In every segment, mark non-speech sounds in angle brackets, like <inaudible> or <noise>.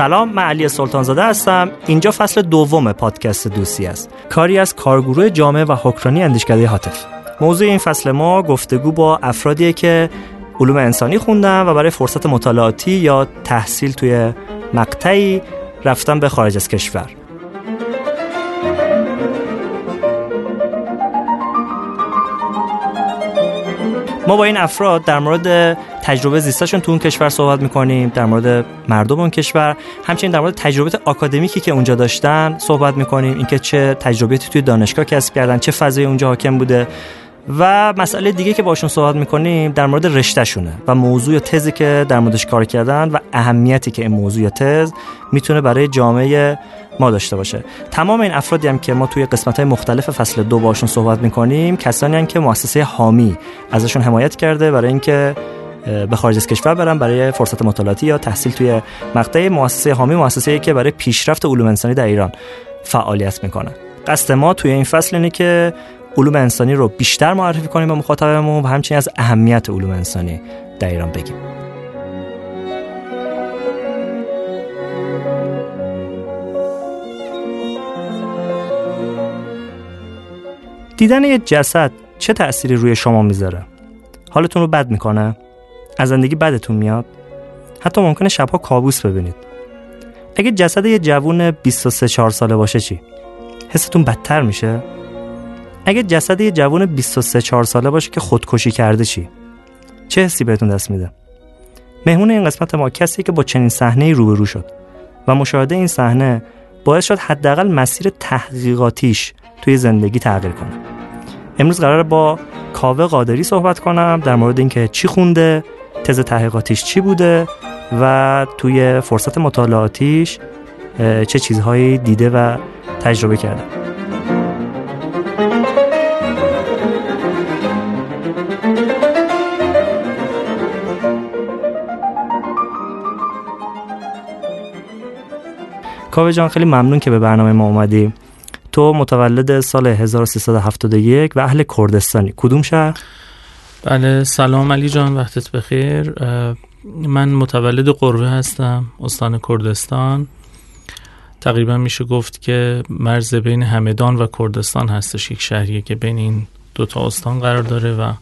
سلام من علی سلطانزاده هستم. اینجا فصل دوم پادکست دوستی است. کاری از کارگروه جامعه و حکرانی اندیشکده حاطف. موضوع این فصل ما گفتگو با افرادیه که علوم انسانی خوندن و برای فرصت مطالعاتی یا تحصیل توی مقطعی رفتن به خارج از کشور. ما با این افراد در مورد تجربه زیستشون تو اون کشور صحبت می‌کنیم در مورد مردم اون کشور. همچنین در مورد تجربه آکادمیکی که اونجا داشتن صحبت می‌کنیم اینکه چه تجربیاتی توی دانشگاه کسب کردن چه فضای اونجا حاکم بوده. و مسئله دیگه که باشون صحبت می‌کنیم در مورد رشتهشونه و موضوع تزی که در موردش کار کردن و اهمیتی که این موضوع تز می‌تونه برای جامعه ما داشته باشه. تمام این افرادی هم که ما توی قسمت های مختلف فصل دو باشون صحبت می‌کنیم کسانی هم که مؤسسه حامی ازشون حمایت کرده برای اینکه به خارج از کشور برن برای فرصت مطالعاتی یا تحصیل توی مقطع مؤسسه حامی مؤسسه‌ای که برای پیشرفت علوم انسانی در ایران فعالیت می‌کنه قصد ما توی این فصل اینه که علوم انسانی رو بیشتر معرفی کنیم به مخاطبمون و همچنین از اهمیت علوم انسانی در ایران بگیم دیدن یه جسد چه تأثیری روی شما می‌ذاره؟ حالتون رو بد می‌کنه؟ از زندگی بدتون میاد؟ حتی ممکنه شبها کابوس ببینید اگه جسد یه جوون 23 4 ساله باشه چی؟ حستون بدتر میشه؟ اگه جسد یه جوون 23 4 ساله باشه که خودکشی کرده چی چه حسی بهتون دست میده مهمون این قسمت ما کسی که با چنین صحنه روبرو شد و مشاهده این صحنه باعث شد حداقل مسیر تحقیقاتیش توی زندگی تغییر کنه امروز قرار با کاوه قادری صحبت کنم در مورد اینکه چی خونده تز تحقیقاتیش چی بوده و توی فرصت مطالعاتیش چه چیزهایی دیده و تجربه کرده. کاوه جان خیلی ممنون که به برنامه ما اومدی. تو متولد سال 1371 و اهل کردستانی. کدوم شهر؟ بله سلام علی جان وقتت بخیر. من متولد قربه هستم استان کردستان. تقریبا میشه گفت که مرز بین همدان و کردستان هستش یک شهریه که بین این دوتا استان قرار داره و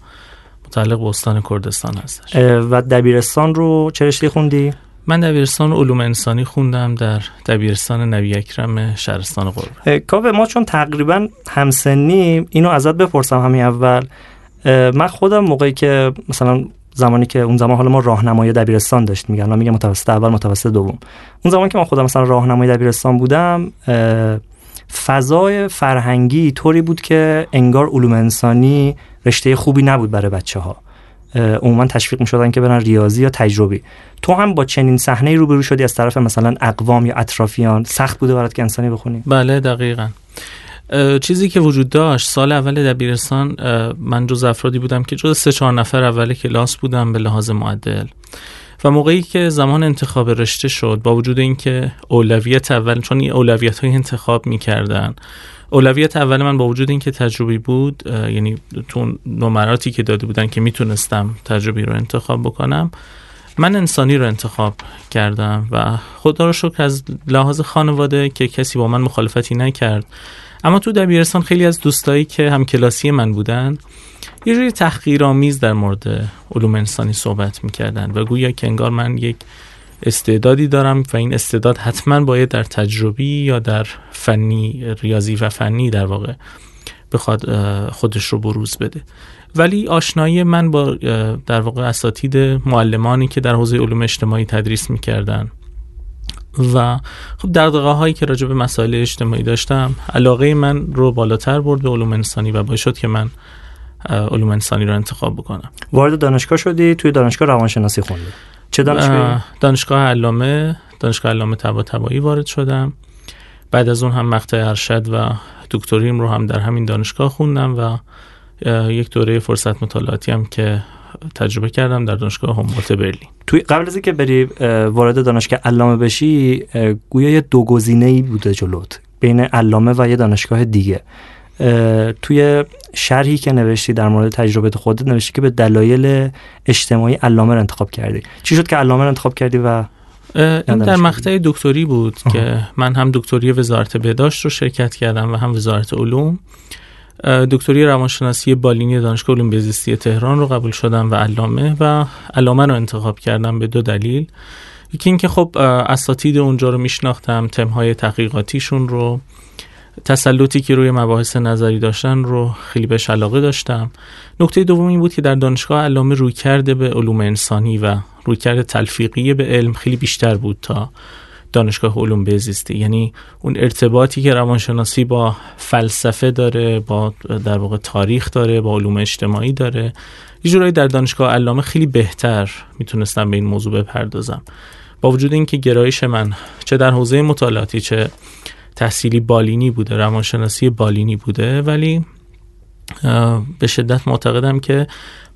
متعلق به استان کردستان هستش. و دبیرستان رو چه رشته خوندی؟ من دبیرستان علوم انسانی خوندم در دبیرستان نبی اکرم شهرستان قربه. کاوه ما چون تقریبا همسنیم اینو ازت بپرسم همین اول. من خودم موقعی که مثلا زمانی که اون زمان حالا ما راهنمای دبیرستان داشت میگن میگم متوسط اول متوسط دوم. اون زمان که من خودم مثلا راهنمای دبیرستان بودم فضای فرهنگی طوری بود که انگار علوم انسانی رشته خوبی نبود برای بچه ها عموما تشویق می‌شدن که برن ریاضی یا تجربی. تو هم با چنین صحنه روبرو شدی از طرف مثلا اقوام یا اطرافیان؟ سخت بوده برات که انسانی بخونی؟ بله دقیقا. چیزی که وجود داشت سال اول دبیرستان من جز افرادی بودم که جز سه چهار نفر اول کلاس بودم به لحاظ معدل. و موقعی که زمان انتخاب رشته شد با وجود اینکه اولویت اول چون این اولویت های انتخاب می‌کردن. اولویت اول من با وجود اینکه تجربی بود یعنی تو نمراتی که داده بودن که می‌تونستم تجربی رو انتخاب بکنم من انسانی رو انتخاب کردم. و خدا رو شکر از لحاظ خانواده که کسی با من مخالفتی نکرد. اما تو دبیرستان خیلی از دوستایی که هم کلاسی من بودن یه جوری تحقیرآمیز در مورد علوم انسانی صحبت می‌کردن و گویا که انگار من یک استعدادی دارم و این استعداد حتما باید در تجربی یا در فنی ریاضی و فنی در واقع بخواد خودش رو بروز بده. ولی آشنایی من با در واقع اساتید معلمانی که در حوزه علوم اجتماعی تدریس می‌کردن و خب دقدقه هایی که راجع به مسائل اجتماعی داشتم علاقه من رو بالاتر برد به علوم انسانی و باعث شد که من علوم انسانی رو انتخاب بکنم. وارد دانشگاه شدی توی دانشگاه روانشناسی خوندی. چه دانشگاه دانشگاه علامه دانشگاه علامه تبا تبایی وارد شدم. بعد از اون هم مقطع ارشد و دکتریم رو هم در همین دانشگاه خوندم و یک دوره فرصت مطالعاتی هم که تجربه کردم در دانشگاه هومبولت برلین. توی قبل از اینکه بری وارد دانشگاه علامه بشی گویا یه دو گزینه‌ای بوده جلوت بین علامه و یه دانشگاه دیگه. توی شرحی که نوشتی در مورد تجربه خودت نوشتی که به دلایل اجتماعی علامه رو انتخاب کردی. چی شد که علامه رو انتخاب کردی و این در مقطع دکتری بود که من هم دکتری وزارت بهداشت رو شرکت کردم و هم وزارت علوم. دکتری روانشناسی بالینی دانشگاه علوم بهزیستی تهران رو قبول شدم و علامه و علامه رو انتخاب کردم به دو دلیل. یکی اینکه خب اساتید اونجا رو میشناختم تمهای تحقیقاتیشون رو تسلطی که روی مباحث نظری داشتن رو خیلی بهش علاقه داشتم. نکته دوم این بود که در دانشگاه علامه روی کرده به علوم انسانی و روی کرده تلفیقی به علم خیلی بیشتر بود تا دانشگاه علوم بهزیستی یعنی اون ارتباطی که روانشناسی با فلسفه داره با در واقع تاریخ داره با علوم اجتماعی داره. یه جورایی در دانشگاه علامه خیلی بهتر می‌تونستم به این موضوع بپردازم. با وجود اینکه گرایش من چه در حوزه مطالعاتی چه تحصیلی بالینی بوده روانشناسی بالینی بوده ولی به شدت معتقدم که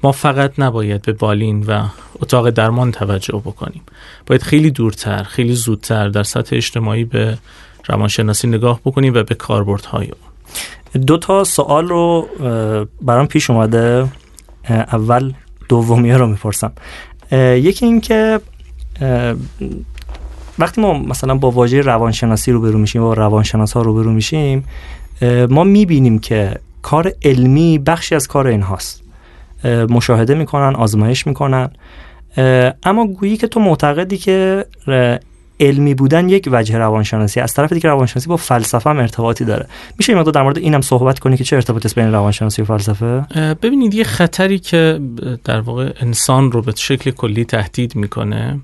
ما فقط نباید به بالین و اتاق درمان توجه بکنیم. باید خیلی دورتر خیلی زودتر در سطح اجتماعی به روانشناسی نگاه بکنیم و به کاربردهای اون. دو تا سوال رو برام پیش اومده. اول دومی رو می‌پرسم. یکی این که وقتی ما مثلا با واژه روانشناسی روبرو میشیم با روانشناس ها روبرو میشیم ما می‌بینیم که کار علمی بخشی از کار اینهاست. مشاهده می‌کنن آزمایش می‌کنن. اما گویی که تو معتقدی که علمی بودن یک وجه روانشناسی از طرف دیگه روانشناسی با فلسفه هم ارتباطی داره. میشه این در مورد اینم صحبت کنی که چه ارتباطی است بین روانشناسی و فلسفه؟ ببینید یه خطری که در واقع انسان رو به شکل کلی تهدید می‌کنه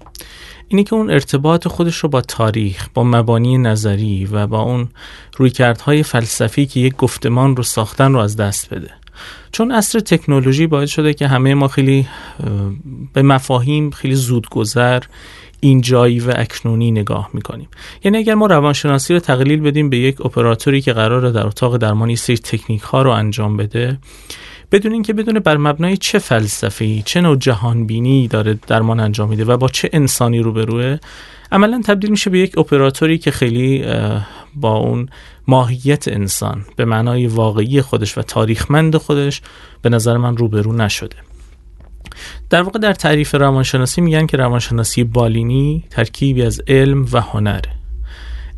اینی که اون ارتباط خودش رو با تاریخ با مبانی نظری و با اون رویکردهای فلسفی که یک گفتمان رو ساختن رو از دست بده. چون اصر تکنولوژی باعث شده که همه ما خیلی به مفاهیم خیلی زودگذر اینجایی و اکنونی نگاه می‌کنیم. یعنی اگر ما روانشناسی رو تقلیل بدیم به یک اپراتوری که قراره در اتاق درمانی سری تکنیک ها رو انجام بده بدون اینکه بدونه بر مبنای چه فلسفه‌ای چه نوع جهانبینی داره درمان انجام میده و با چه انسانی روبروه عملا تبدیل میشه به یک اپراتوری که خیلی با اون ماهیت انسان به معنای واقعی خودش و تاریخمند خودش به نظر من روبرو نشده. در واقع در تعریف روانشناسی میگن که روانشناسی بالینی ترکیبی از علم و هنره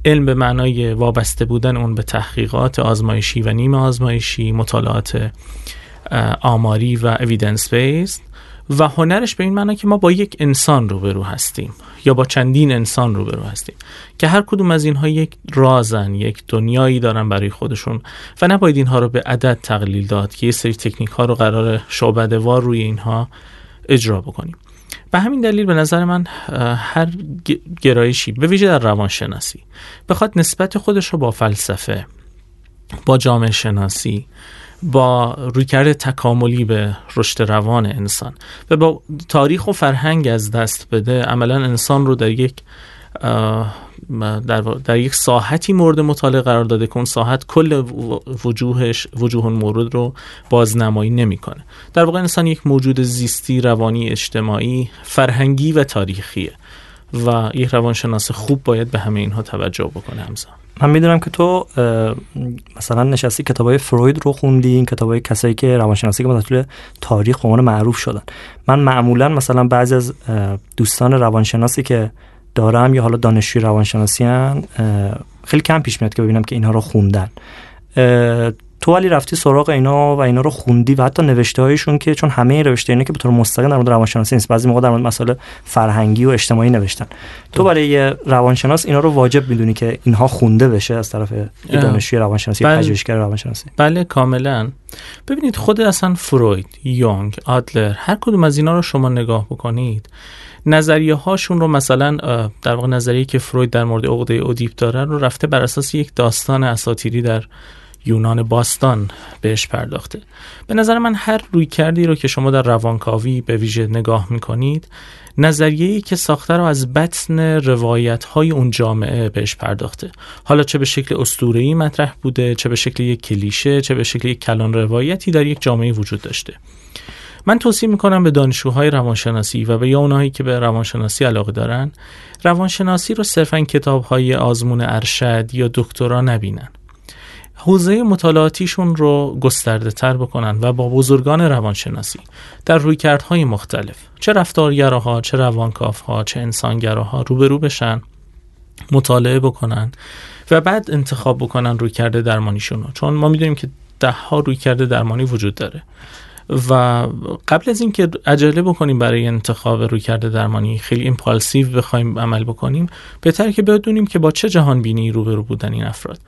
علم به معنای وابسته بودن اون به تحقیقات آزمایشی و نیم آزمایشی مطالعات آماری و اویدنس بیست و هنرش به این معنی که ما با یک انسان روبرو هستیم. یا با چندین انسان روبرو هستیم که هر کدوم از اینها یک رازن یک دنیایی دارن برای خودشون و نباید اینها رو به عدد تقلیل داد که یه سری تکنیک ها رو قرار شعبده وار روی اینها اجرا بکنیم. به همین دلیل به نظر من هر گرایشی به ویژه در روانشناسی بخواد نسبت خودش رو با فلسفه با جامعه شناسی با رویکرد تکاملی به رشد روان انسان و با تاریخ و فرهنگ از دست بده عملا انسان رو در یک در, در یک ساحتی مورد مطالعه قرار داده که اون ساحت کل وجوهش وجوه مورد رو بازنمایی نمی‌کنه. در واقع انسان یک موجود زیستی روانی اجتماعی فرهنگی و تاریخیه و یک روانشناس خوب باید به همه اینها توجه بکنه همزمان. من می‌دونم که تو مثلا نشستی کتابای فروید رو خوندی این کتابای کسایی که روانشناسی که طول تاریخ عنوان معروف شدن. من معمولا مثلا بعضی از دوستان روانشناسی که دارم یا حالا دانشجوی روانشناسی هن خیلی کم پیش میاد که ببینم که اینها رو خوندن. تو ولی رفتی سراغ اینا و اینا رو خوندی و حتی نوشته هایشون که چون همه نوشته اینا که به طور مستقیم در مورد روانشناسی نیست بعضی موقع در مورد مسائل فرهنگی و اجتماعی نوشتن. تو برای یه روانشناس اینا رو واجب می‌دونی که اینها خونده بشه از طرف دانشجوی روانشناسی بله. پژوهشگر روانشناسی. بله کاملا. ببینید خود اصلا فروید یونگ آدلر هر کدوم از اینا رو شما نگاه بکنید نظریه هاشون رو مثلا در واقع نظریه که فروید در مورد عقده اودیپ داره رو رفته بر اساس یک داستان اساطیری در یونان باستان بهش پرداخته. به نظر من هر روی کردی رو که شما در روانکاوی به ویژه نگاه می‌کنید نظریه‌ای که ساخته رو از بطن روایت های اون جامعه بهش پرداخته. حالا چه به شکل اسطوره‌ای مطرح بوده چه به شکل یک کلیشه چه به شکل یک کلان روایتی در یک جامعه وجود داشته. من توصیه می‌کنم به دانشجوهای روانشناسی و به یا اونایی که به روانشناسی علاقه دارن روانشناسی رو صرفا کتاب های آزمون ارشد یا دکترا نبینن. حوزه مطالعاتیشون رو گسترده تر بکنن و با بزرگان روانشناسی در رویکردهای مختلف چه رفتارگراها چه روانکافها چه انسانگراها روبرو بشن مطالعه بکنن و بعد انتخاب بکنن روی کرده درمانیشون رو. چون ما می‌دونیم که ده ها روی کرده درمانی وجود داره و قبل از اینکه عجله بکنیم برای انتخاب روی کرده درمانی خیلی ایمپالسیو بخوایم عمل بکنیم بهتر که بدونیم که با چه جهان بینی روبرو بودن این افراد.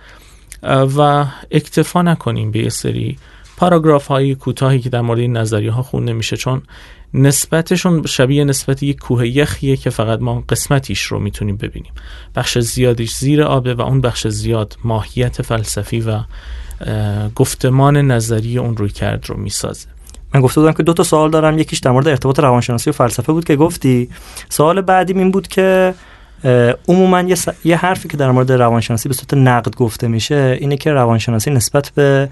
و اکتفا نکنیم به یه سری پاراگراف های کوتاهی که در مورد این نظریه ها خونده میشه چون نسبتشون شبیه نسبت یک کوه یخیه که فقط ما قسمتیش رو می‌تونیم ببینیم. بخش زیادیش زیر آبه و اون بخش زیاد ماهیت فلسفی و گفتمان نظری اون روی کرد رو می‌سازه. من گفته بودم که دو تا سوال دارم. یکیش در مورد ارتباط روانشناسی و فلسفه بود که گفتی. سوال بعدیم این بود که عموما یه, یه حرفی که در مورد روانشناسی به صورت نقد گفته میشه اینه که روانشناسی نسبت به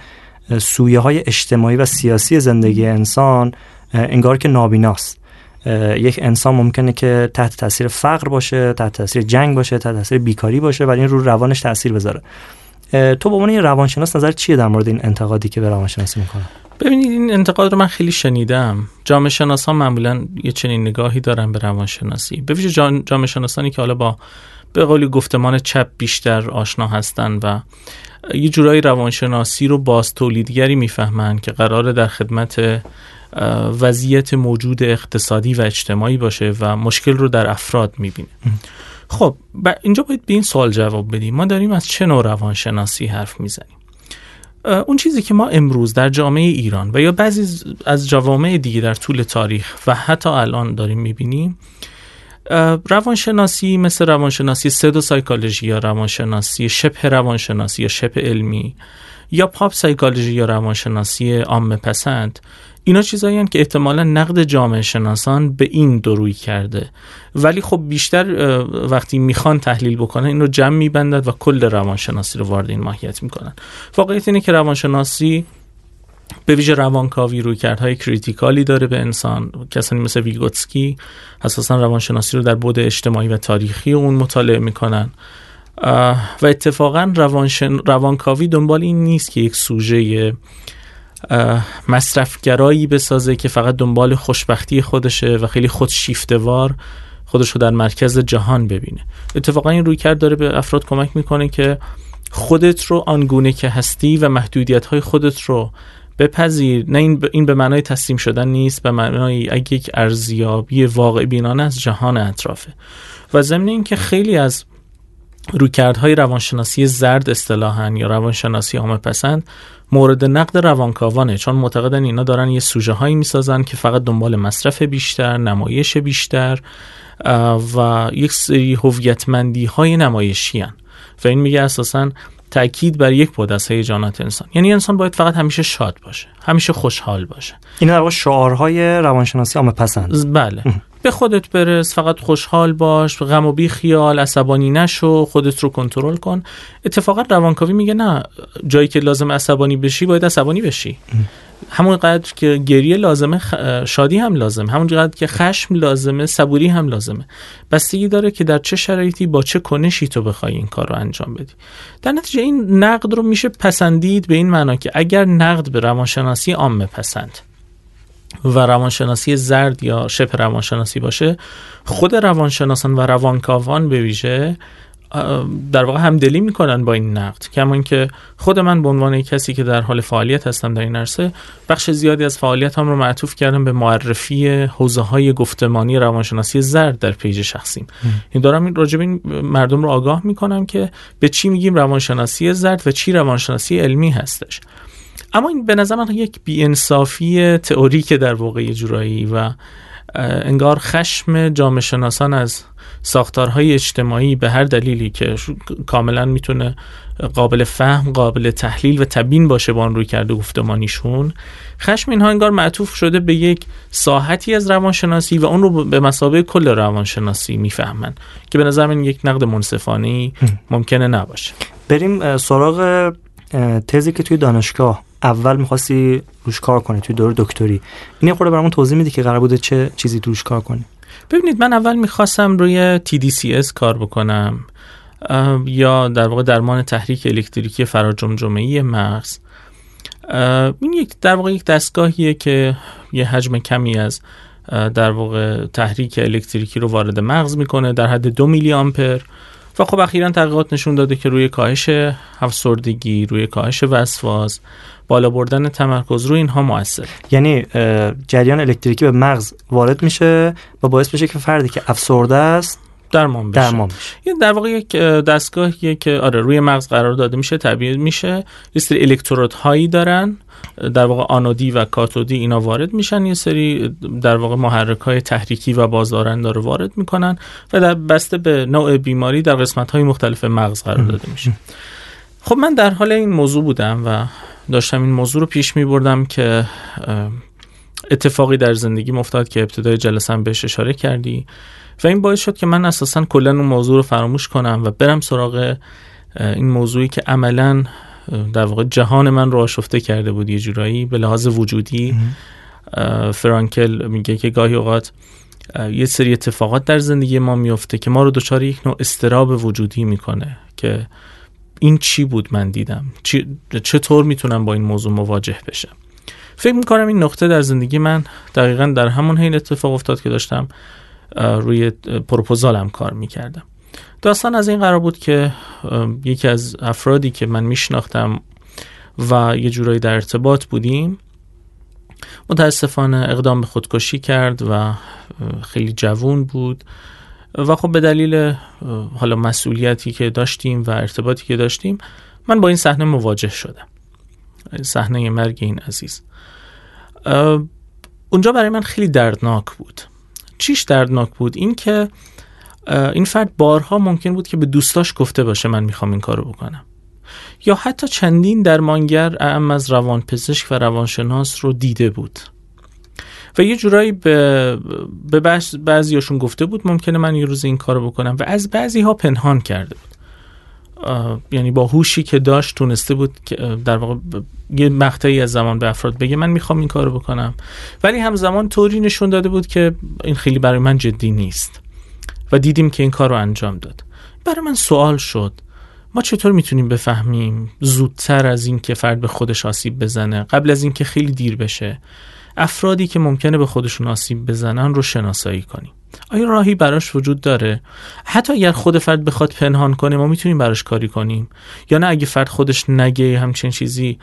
سویه های اجتماعی و سیاسی زندگی انسان انگار که نابیناست. یک انسان ممکنه که تحت تاثیر فقر باشه تحت تاثیر جنگ باشه تحت تاثیر بیکاری باشه و این رو روانش تاثیر بذاره. تو به عنوان روانشناس نظر چیه در مورد این انتقادی که به روانشناسی می‌کنه؟ ببینید این انتقاد رو من خیلی شنیدم. جامعه شناسان معمولا یه چنین نگاهی دارن به روانشناسی. به ویژه جامعه شناسانی که حالا با به قولی گفتمان چپ بیشتر آشنا هستن و یه جورایی روانشناسی رو باز تولیدگری می‌فهمن که قراره در خدمت وضعیت موجود اقتصادی و اجتماعی باشه و مشکل رو در افراد می‌بینه. خب اینجا باید به این سوال جواب بدیم. ما داریم از چه نوع روانشناسی حرف می‌زنیم؟ اون چیزی که ما امروز در جامعه ایران و یا بعضی از جوامع دیگه در طول تاریخ و حتی الان داریم می‌بینیم روانشناسی مثل روانشناسی سدو سایکولوژی یا روانشناسی شبه روانشناسی یا شبه علمی یا pop psychology یا روانشناسی عامه پسند اینا چیزایی که احتمالا نقد جامعه شناسان به این رویکرده. ولی خب بیشتر وقتی می‌خوان تحلیل بکنن این رو جمع میبندد و کل روانشناسی رو وارد این ماهیت می‌کنن. واقعیت اینه که روانشناسی به ویژه روانکاوی رویکردهای critical ی داره به انسان. کسانی مثل ویگوتسکی اساسا روانشناسی رو در بعد اجتماعی و تاریخی اون مطالعه می‌کنن. و اتفاقا روانشن... روانکاوی دنبال این نیست که یک سوژه مصرفگرایی بسازه که فقط دنبال خوشبختی خودشه و خیلی خود شیفتوار خودش رو در مرکز جهان ببینه. اتفاقا این روی کرد داره به افراد کمک می‌کنه که خودت رو آنگونه که هستی و محدودیت های خودت رو بپذیر. نه این, این به معنای تسلیم شدن نیست به معنای اگه یک ارزیابی واقع بینانه از جهان اطرافه. و ضمن اینکه خیلی از رویکردهای روانشناسی زرد اصطلاحا یا روانشناسی عامه پسند مورد نقد روانکاوانه چون معتقدن اینا دارن یه سوژه هایی می‌سازن که فقط دنبال مصرف بیشتر نمایش بیشتر و یک سری هویتمندی های نمایشی هن. و این میگه اساسا تاکید بر یک بود از هیجانات انسان. یعنی انسان باید فقط همیشه شاد باشه همیشه خوشحال باشه. این در واقع شعارهای روانشناسی عامه پسند بله به خودت برس فقط خوشحال باش غم و بی خیال عصبانی نشو خودت رو کنترل کن. اتفاقا روانکاوی میگه نه جایی که لازم عصبانی بشی باید عصبانی بشی. همون قدر که گریه لازمه شادی هم لازم همون قدر که خشم لازمه صبوری هم لازمه. بستگی داره که در چه شرایطی با چه کنشی تو بخوای این کار رو انجام بدی. در نتیجه این نقد رو میشه پسندید به این معنا که اگر نقد به روانشناسی عامه پسند. و روانشناسی زرد یا شبه روانشناسی باشه خود روانشناسان و روانکاوان به ویژه در واقع همدلی می‌کنن با این نقد. کما اینکه خود من به عنوان کسی که در حال فعالیت هستم در این عرصه بخش زیادی از فعالیت هم رو معطوف کردم به معرفی حوزه های گفتمانی روانشناسی زرد در پیج شخصیم. این دارم این راجب این مردم رو آگاه می‌کنم که به چی میگیم روانشناسی زرد و چی روانشناسی علمی هستش. اما این به نظر من یک بیانصافی تئوریک در واقع جورایی و انگار خشم جامعه شناسان از ساختارهای اجتماعی به هر دلیلی که کاملا می‌تونه قابل فهم قابل تحلیل و تبیین باشه با آن روی کرده گفتمانیشون خشم اینها انگار معطوف شده به یک ساحتی از روانشناسی و اون رو به مسابقه کل روانشناسی می‌فهمن که به نظر من یک نقد منصفانه ممکنه نباشه. بریم سراغ تزی که توی دانشگاه اول می‌خواستی روش کار کنی توی دور دکتری. این خورده برامون توضیح میدی که قرار بوده چه چیزی روش کار کنی. ببینید من اول می‌خواستم روی TDCS کار بکنم یا در واقع درمان تحریک الکتریکی فراجمجمه مغز. این یک در واقع یک دستگاهیه که یه حجم کمی از در واقع تحریک الکتریکی رو وارد مغز می‌کنه در حد دو میلی آمپر و خب اخیرا تحقیقات نشون داده که روی کاهش افسردگی روی کاهش وسواس بالا بردن تمرکز روی اینها موثر. یعنی جریان الکتریکی به مغز وارد میشه و باعث بشه که فردی که افسرده است درمان بشه. درمان بشه. در واقع یک دستگاهیه که آره روی مغز قرار داده میشه تبیین میشه. یه سری الکترود هایی دارن. در واقع آنودی و کاتودی اینا وارد میشن. یه سری در واقع محرک های تحریکی و بازدارنده رو وارد می‌کنن و در بسته به نوع بیماری در قسمت های مختلف مغز قرار داده میشه. خب من در حال این موضوع بودم و داشتم این موضوع رو پیش می بردم که اتفاقی در زندگی افتاد که ابتدای جلسم بهش اشاره کردی. و این باعث شد که من اساسا کلا اون موضوع رو فراموش کنم و برم سراغ این موضوعی که عملا در واقع جهان من رو آشفته کرده بود یه جورایی به لحاظ وجودی. فرانکل میگه که گاهی اوقات یه سری اتفاقات در زندگی ما میفته که ما رو دچار یک نوع استراب وجودی می‌کنه که این چی بود من دیدم؟ چطور می‌تونم با این موضوع مواجه بشم؟ فکر می‌کنم این نقطه در زندگی من دقیقا در همون حین اتفاق افتاد که داشتم. روی پروپوزالم کار می‌کردم. داستان از این قرار بود که یکی از افرادی که من میشناختم و یه جورایی در ارتباط بودیم متاسفانه اقدام به خودکشی کرد و خیلی جوون بود و خب به دلیل حالا مسئولیتی که داشتیم و ارتباطی که داشتیم من با این صحنه مواجه شدم. صحنه مرگ این عزیز. اونجا برای من خیلی دردناک بود. چیش دردناک بود؟ این که این فرد بارها ممکن بود که به دوستاش گفته باشه من می‌خوام این کارو بکنم. یا حتی چندین درمانگر اعم از روانپزشک و روانشناس رو دیده بود. و یه جورایی به, به بعضیاشون گفته بود ممکنه من یه روز این کارو بکنم و از بعضی ها پنهان کرده بود. یعنی با هوشی که داشت تونسته بود که در واقع یه مقطعی از زمان به افراد بگه من می‌خوام این کارو بکنم. ولی همزمان طوری نشون داده بود که این خیلی برای من جدی نیست. و دیدیم که این کار رو انجام داد. برای من سوال شد. ما چطور می‌تونیم بفهمیم زودتر از این که فرد به خودش آسیب بزنه قبل از اینکه خیلی دیر بشه افرادی که ممکنه به خودشون آسیب بزنن رو شناسایی کنیم. آیا راهی براش وجود داره؟ حتی اگر خود فرد بخواد پنهان کنه ما می‌تونیم براش کاری کنیم. یا نه اگه فرد خودش نگه همچین چیزی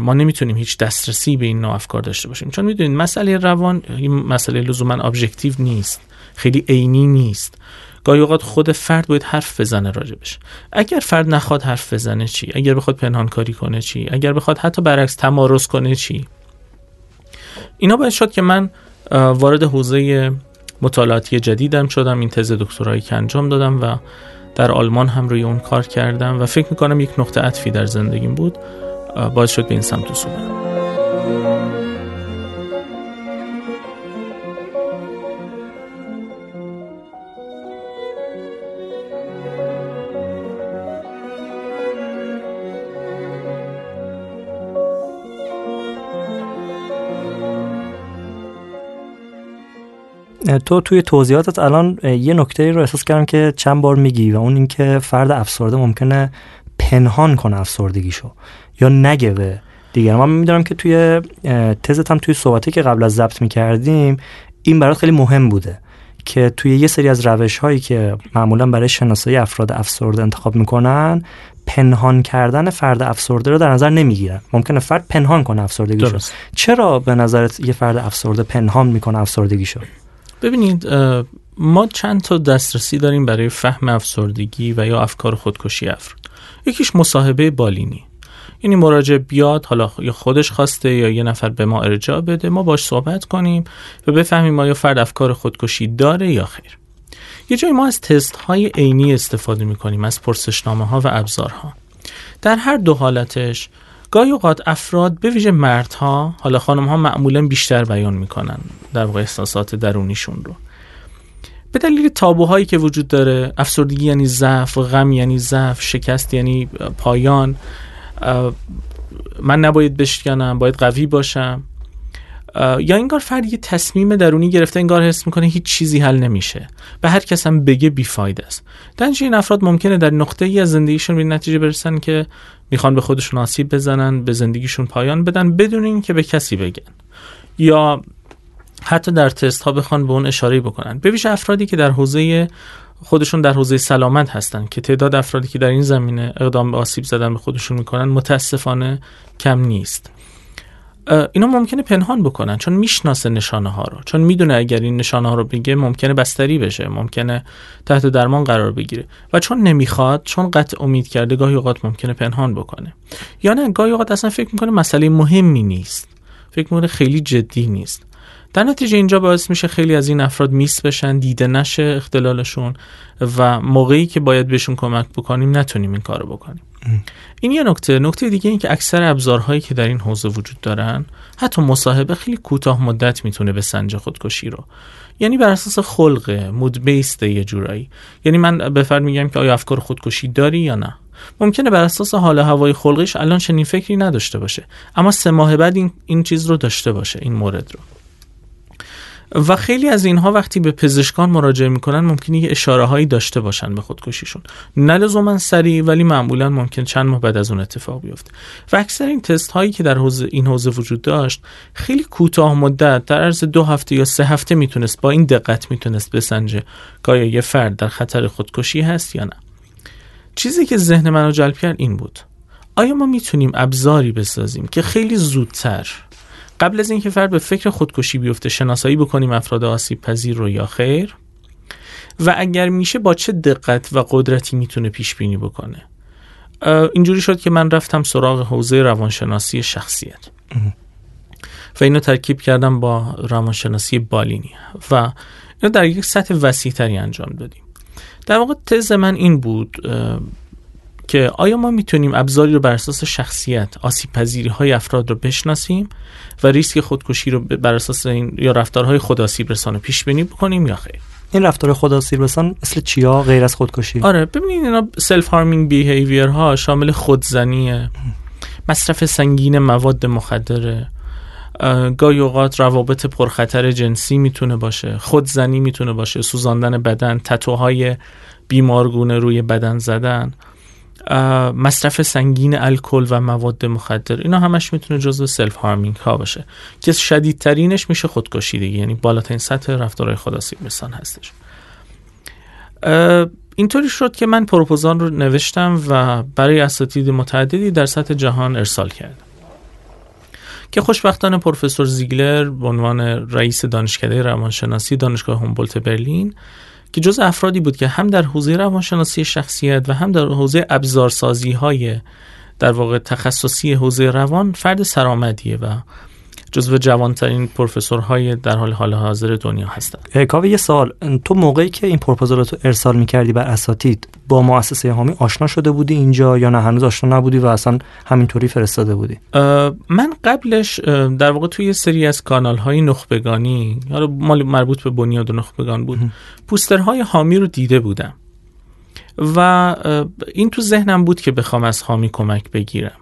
ما نمی‌تونیم هیچ دسترسی به این نوع افکار داشته باشیم. چون می‌دونید مسئله روان این مسئله لزوما ابجکتیو نیست. خیلی عینی نیست. گاهی اوقات خود فرد باید حرف بزنه راجبش اگر فرد نخواد حرف بزنه چی؟ اگر بخواد پنهان کاری کنه چی؟ اگر بخواد حتی برعکس تمارز کنه چی؟ اینا باید شد که من وارد حوزه مطالعاتی جدیدم شدم این تز دکترایی که انجام دادم و در آلمان هم روی اون کار کردم و فکر می‌کنم یک نقطه عطفی در زندگیم بود. باید شد به این سمت سو تو توی توضیحاتت الان یه نکته رو احساس کردم که چند بار میگی و اون اینکه فرد افسرده ممکنه پنهان کنه افسردگیشو یا نگه به دیگر من می‌دونم که توی تزت هم توی صحبتی که قبل از ضبط می‌کردیم این برات خیلی مهم بوده که توی یه سری از روش هایی که معمولا برای شناسایی افراد افسرده انتخاب می‌کنن پنهان کردن فرد افسرده رو در نظر نمی‌گیرن. ممکنه فرد پنهان کنه افسردگیشو. چرا به نظرت یه فرد افسرده پنهان می‌کنه افسردگیشو؟ ببینید ما چند تا دسترسی داریم برای فهم افسردگی و یا افکار خودکشی افراد. یکیش مصاحبه بالینی. یعنی مراجع بیاد حالا یا خودش خواسته یا یه نفر به ما ارجاع بده ما باش صحبت کنیم و بفهمیم آیا فرد افکار خودکشی داره یا خیر. یه جایی ما از تست های عینی استفاده می کنیم از پرسشنامه ها و ابزارها. در هر دو حالتش گاهی اوقات افراد به ویژه مردها حالا خانم ها معمولا بیشتر بیان می‌کنن در واقع احساسات درونیشون رو. به دلیل تابوهایی که وجود داره افسردگی یعنی ضعف غم یعنی ضعف شکست یعنی پایان من نباید بشکنم باید قوی باشم یا انگار فرد یه تصمیم درونی گرفته انگار حس می‌کنه هیچ چیزی حل نمیشه به هر کس هم بگه بیفاید است. در این افراد ممکنه در نقطه ای از زندگیشون به نتیجه برسن که می‌خوان به خودشون آسیب بزنن به زندگیشون پایان بدن بدون اینکه به کسی بگن. یا حتی در تست ها بخوان به اون اشاره بکنن. ببیش افرادی که در حوزه خودشون در حوزه سلامت هستن که تعداد افرادی که در این زمینه اقدام به آسیب زدن به خودشون می‌کنن متاسفانه کم نیست. اینا ممکنه پنهان بکنن چون می‌شناسه نشانه ها رو. چون می‌دونه اگر این نشانه ها رو بگه ممکنه بستری بشه ممکنه تحت درمان قرار بگیره. و چون نمی‌خواد چون قطع امید کرده گاهی اوقات ممکنه پنهان بکنه. یا نه گاهی اوقات اصلا فکر می‌کنه مسئله مهمی نیست. فکر می‌کنه خیلی جدی نیست. در نتیجه اینجا باعث میشه خیلی از این افراد میس بشن دیده نشه اختلالشون و موقعی که باید بهشون کمک بکنیم نتونیم این کارو بکنیم. این یه نکته. نکته دیگه این که اکثر ابزارهایی که در این حوزه وجود دارن حتی مصاحبه خیلی کوتاه مدت می‌تونه به سنج خودکشی رو. یعنی بر اساس خلق مود بیست یه جورایی. یعنی من به میگم که آیا افکار خودکشی داری یا نه؟ ممکنه بر اساس حال هوای خلقش الان چنین فکری نداشته باشه. اما سه ماه بعد این, این چیز رو داشته باشه این مورد رو. و خیلی از اینها وقتی به پزشکان مراجعه می‌کنن ممکنه یه اشاره هایی داشته باشن به خودکشیشون. نه لزوما سریع ولی معمولا ممکن چند ماه بعد از اون اتفاق بیفته. و اکثر این تست هایی که در حوزه این حوزه وجود داشت خیلی کوتاه مدت در عرض دو هفته یا سه هفته می‌تونست با این دقت می‌تونست بسنجه که یه فرد در خطر خودکشی هست یا نه. چیزی که ذهن منو جلب کرد این بود. آیا ما می‌تونیم ابزاری بسازیم که خیلی زودتر قبل از اینکه فرد به فکر خودکشی بیفته شناسایی بکنیم افراد آسیب پذیر رو یا خیر و اگر میشه با چه دقت و قدرتی می‌تونه پیش بینی بکنه اینجوری شد که من رفتم سراغ حوزه روانشناسی شخصیت. و اینو ترکیب کردم با روانشناسی بالینی. و اینو در یک سطح وسیع تری انجام دادیم. در واقع تز من این بود که آیا ما می‌تونیم ابزاری رو بر اساس شخصیت آسیب پذیری های افراد رو بشناسیم و ریسک خودکشی رو بر اساس این یا رفتارهای خود آسیب رسانه پیش بینی بکنیم یا خیر؟ این رفتار خود آسیب رسان مثل چیا غیر از خودکشی؟ آره ببینید اینا self-harming behavior ها شامل خودزنی مصرف سنگین مواد مخدره. گاهی اوقات روابط پرخطر جنسی می‌تونه باشه خودزنی می‌تونه باشه سوزاندن بدن تتوهای بیمارگونه روی بدن زدن. مصرف سنگین الکل و مواد مخدر اینا همش می‌تونه جزء self-harming ها باشه. که شدیدترینش میشه خودکشی دیگه یعنی بالاترین سطح رفتارهای خودآسیب رسان هستش. اینطوری شد که من پروپوزال رو نوشتم و برای اساتید متعددی در سطح جهان ارسال کردم. که خوشبختانه پروفسور زیگلر به عنوان رئیس دانشکده روانشناسی دانشگاه هومبولت برلین که جز افرادی بود که هم در حوزه روانشناسی شخصیت و هم در حوزه ابزارسازی های در واقع تخصصی حوزه روان فرد سرآمدیه و جزو جوانترین پروفسورهای در حال حال حاضر دنیا هستن کاوه یه سال. تو موقعی که این پروپوزال رو ارسال می‌کردی بر اساتید با مؤسسه هامی آشنا شده بودی اینجا یا نه؟ هنوز آشنا نبودی و اصلا همینطوری فرستاده بودی؟ من قبلش در واقع توی سری از کانال های نخبگانی حالا مال مربوط به بنیاد نخبگان بود پوسترهای حامی رو دیده بودم. و این تو ذهنم بود که بخوام از حامی کمک بگیرم.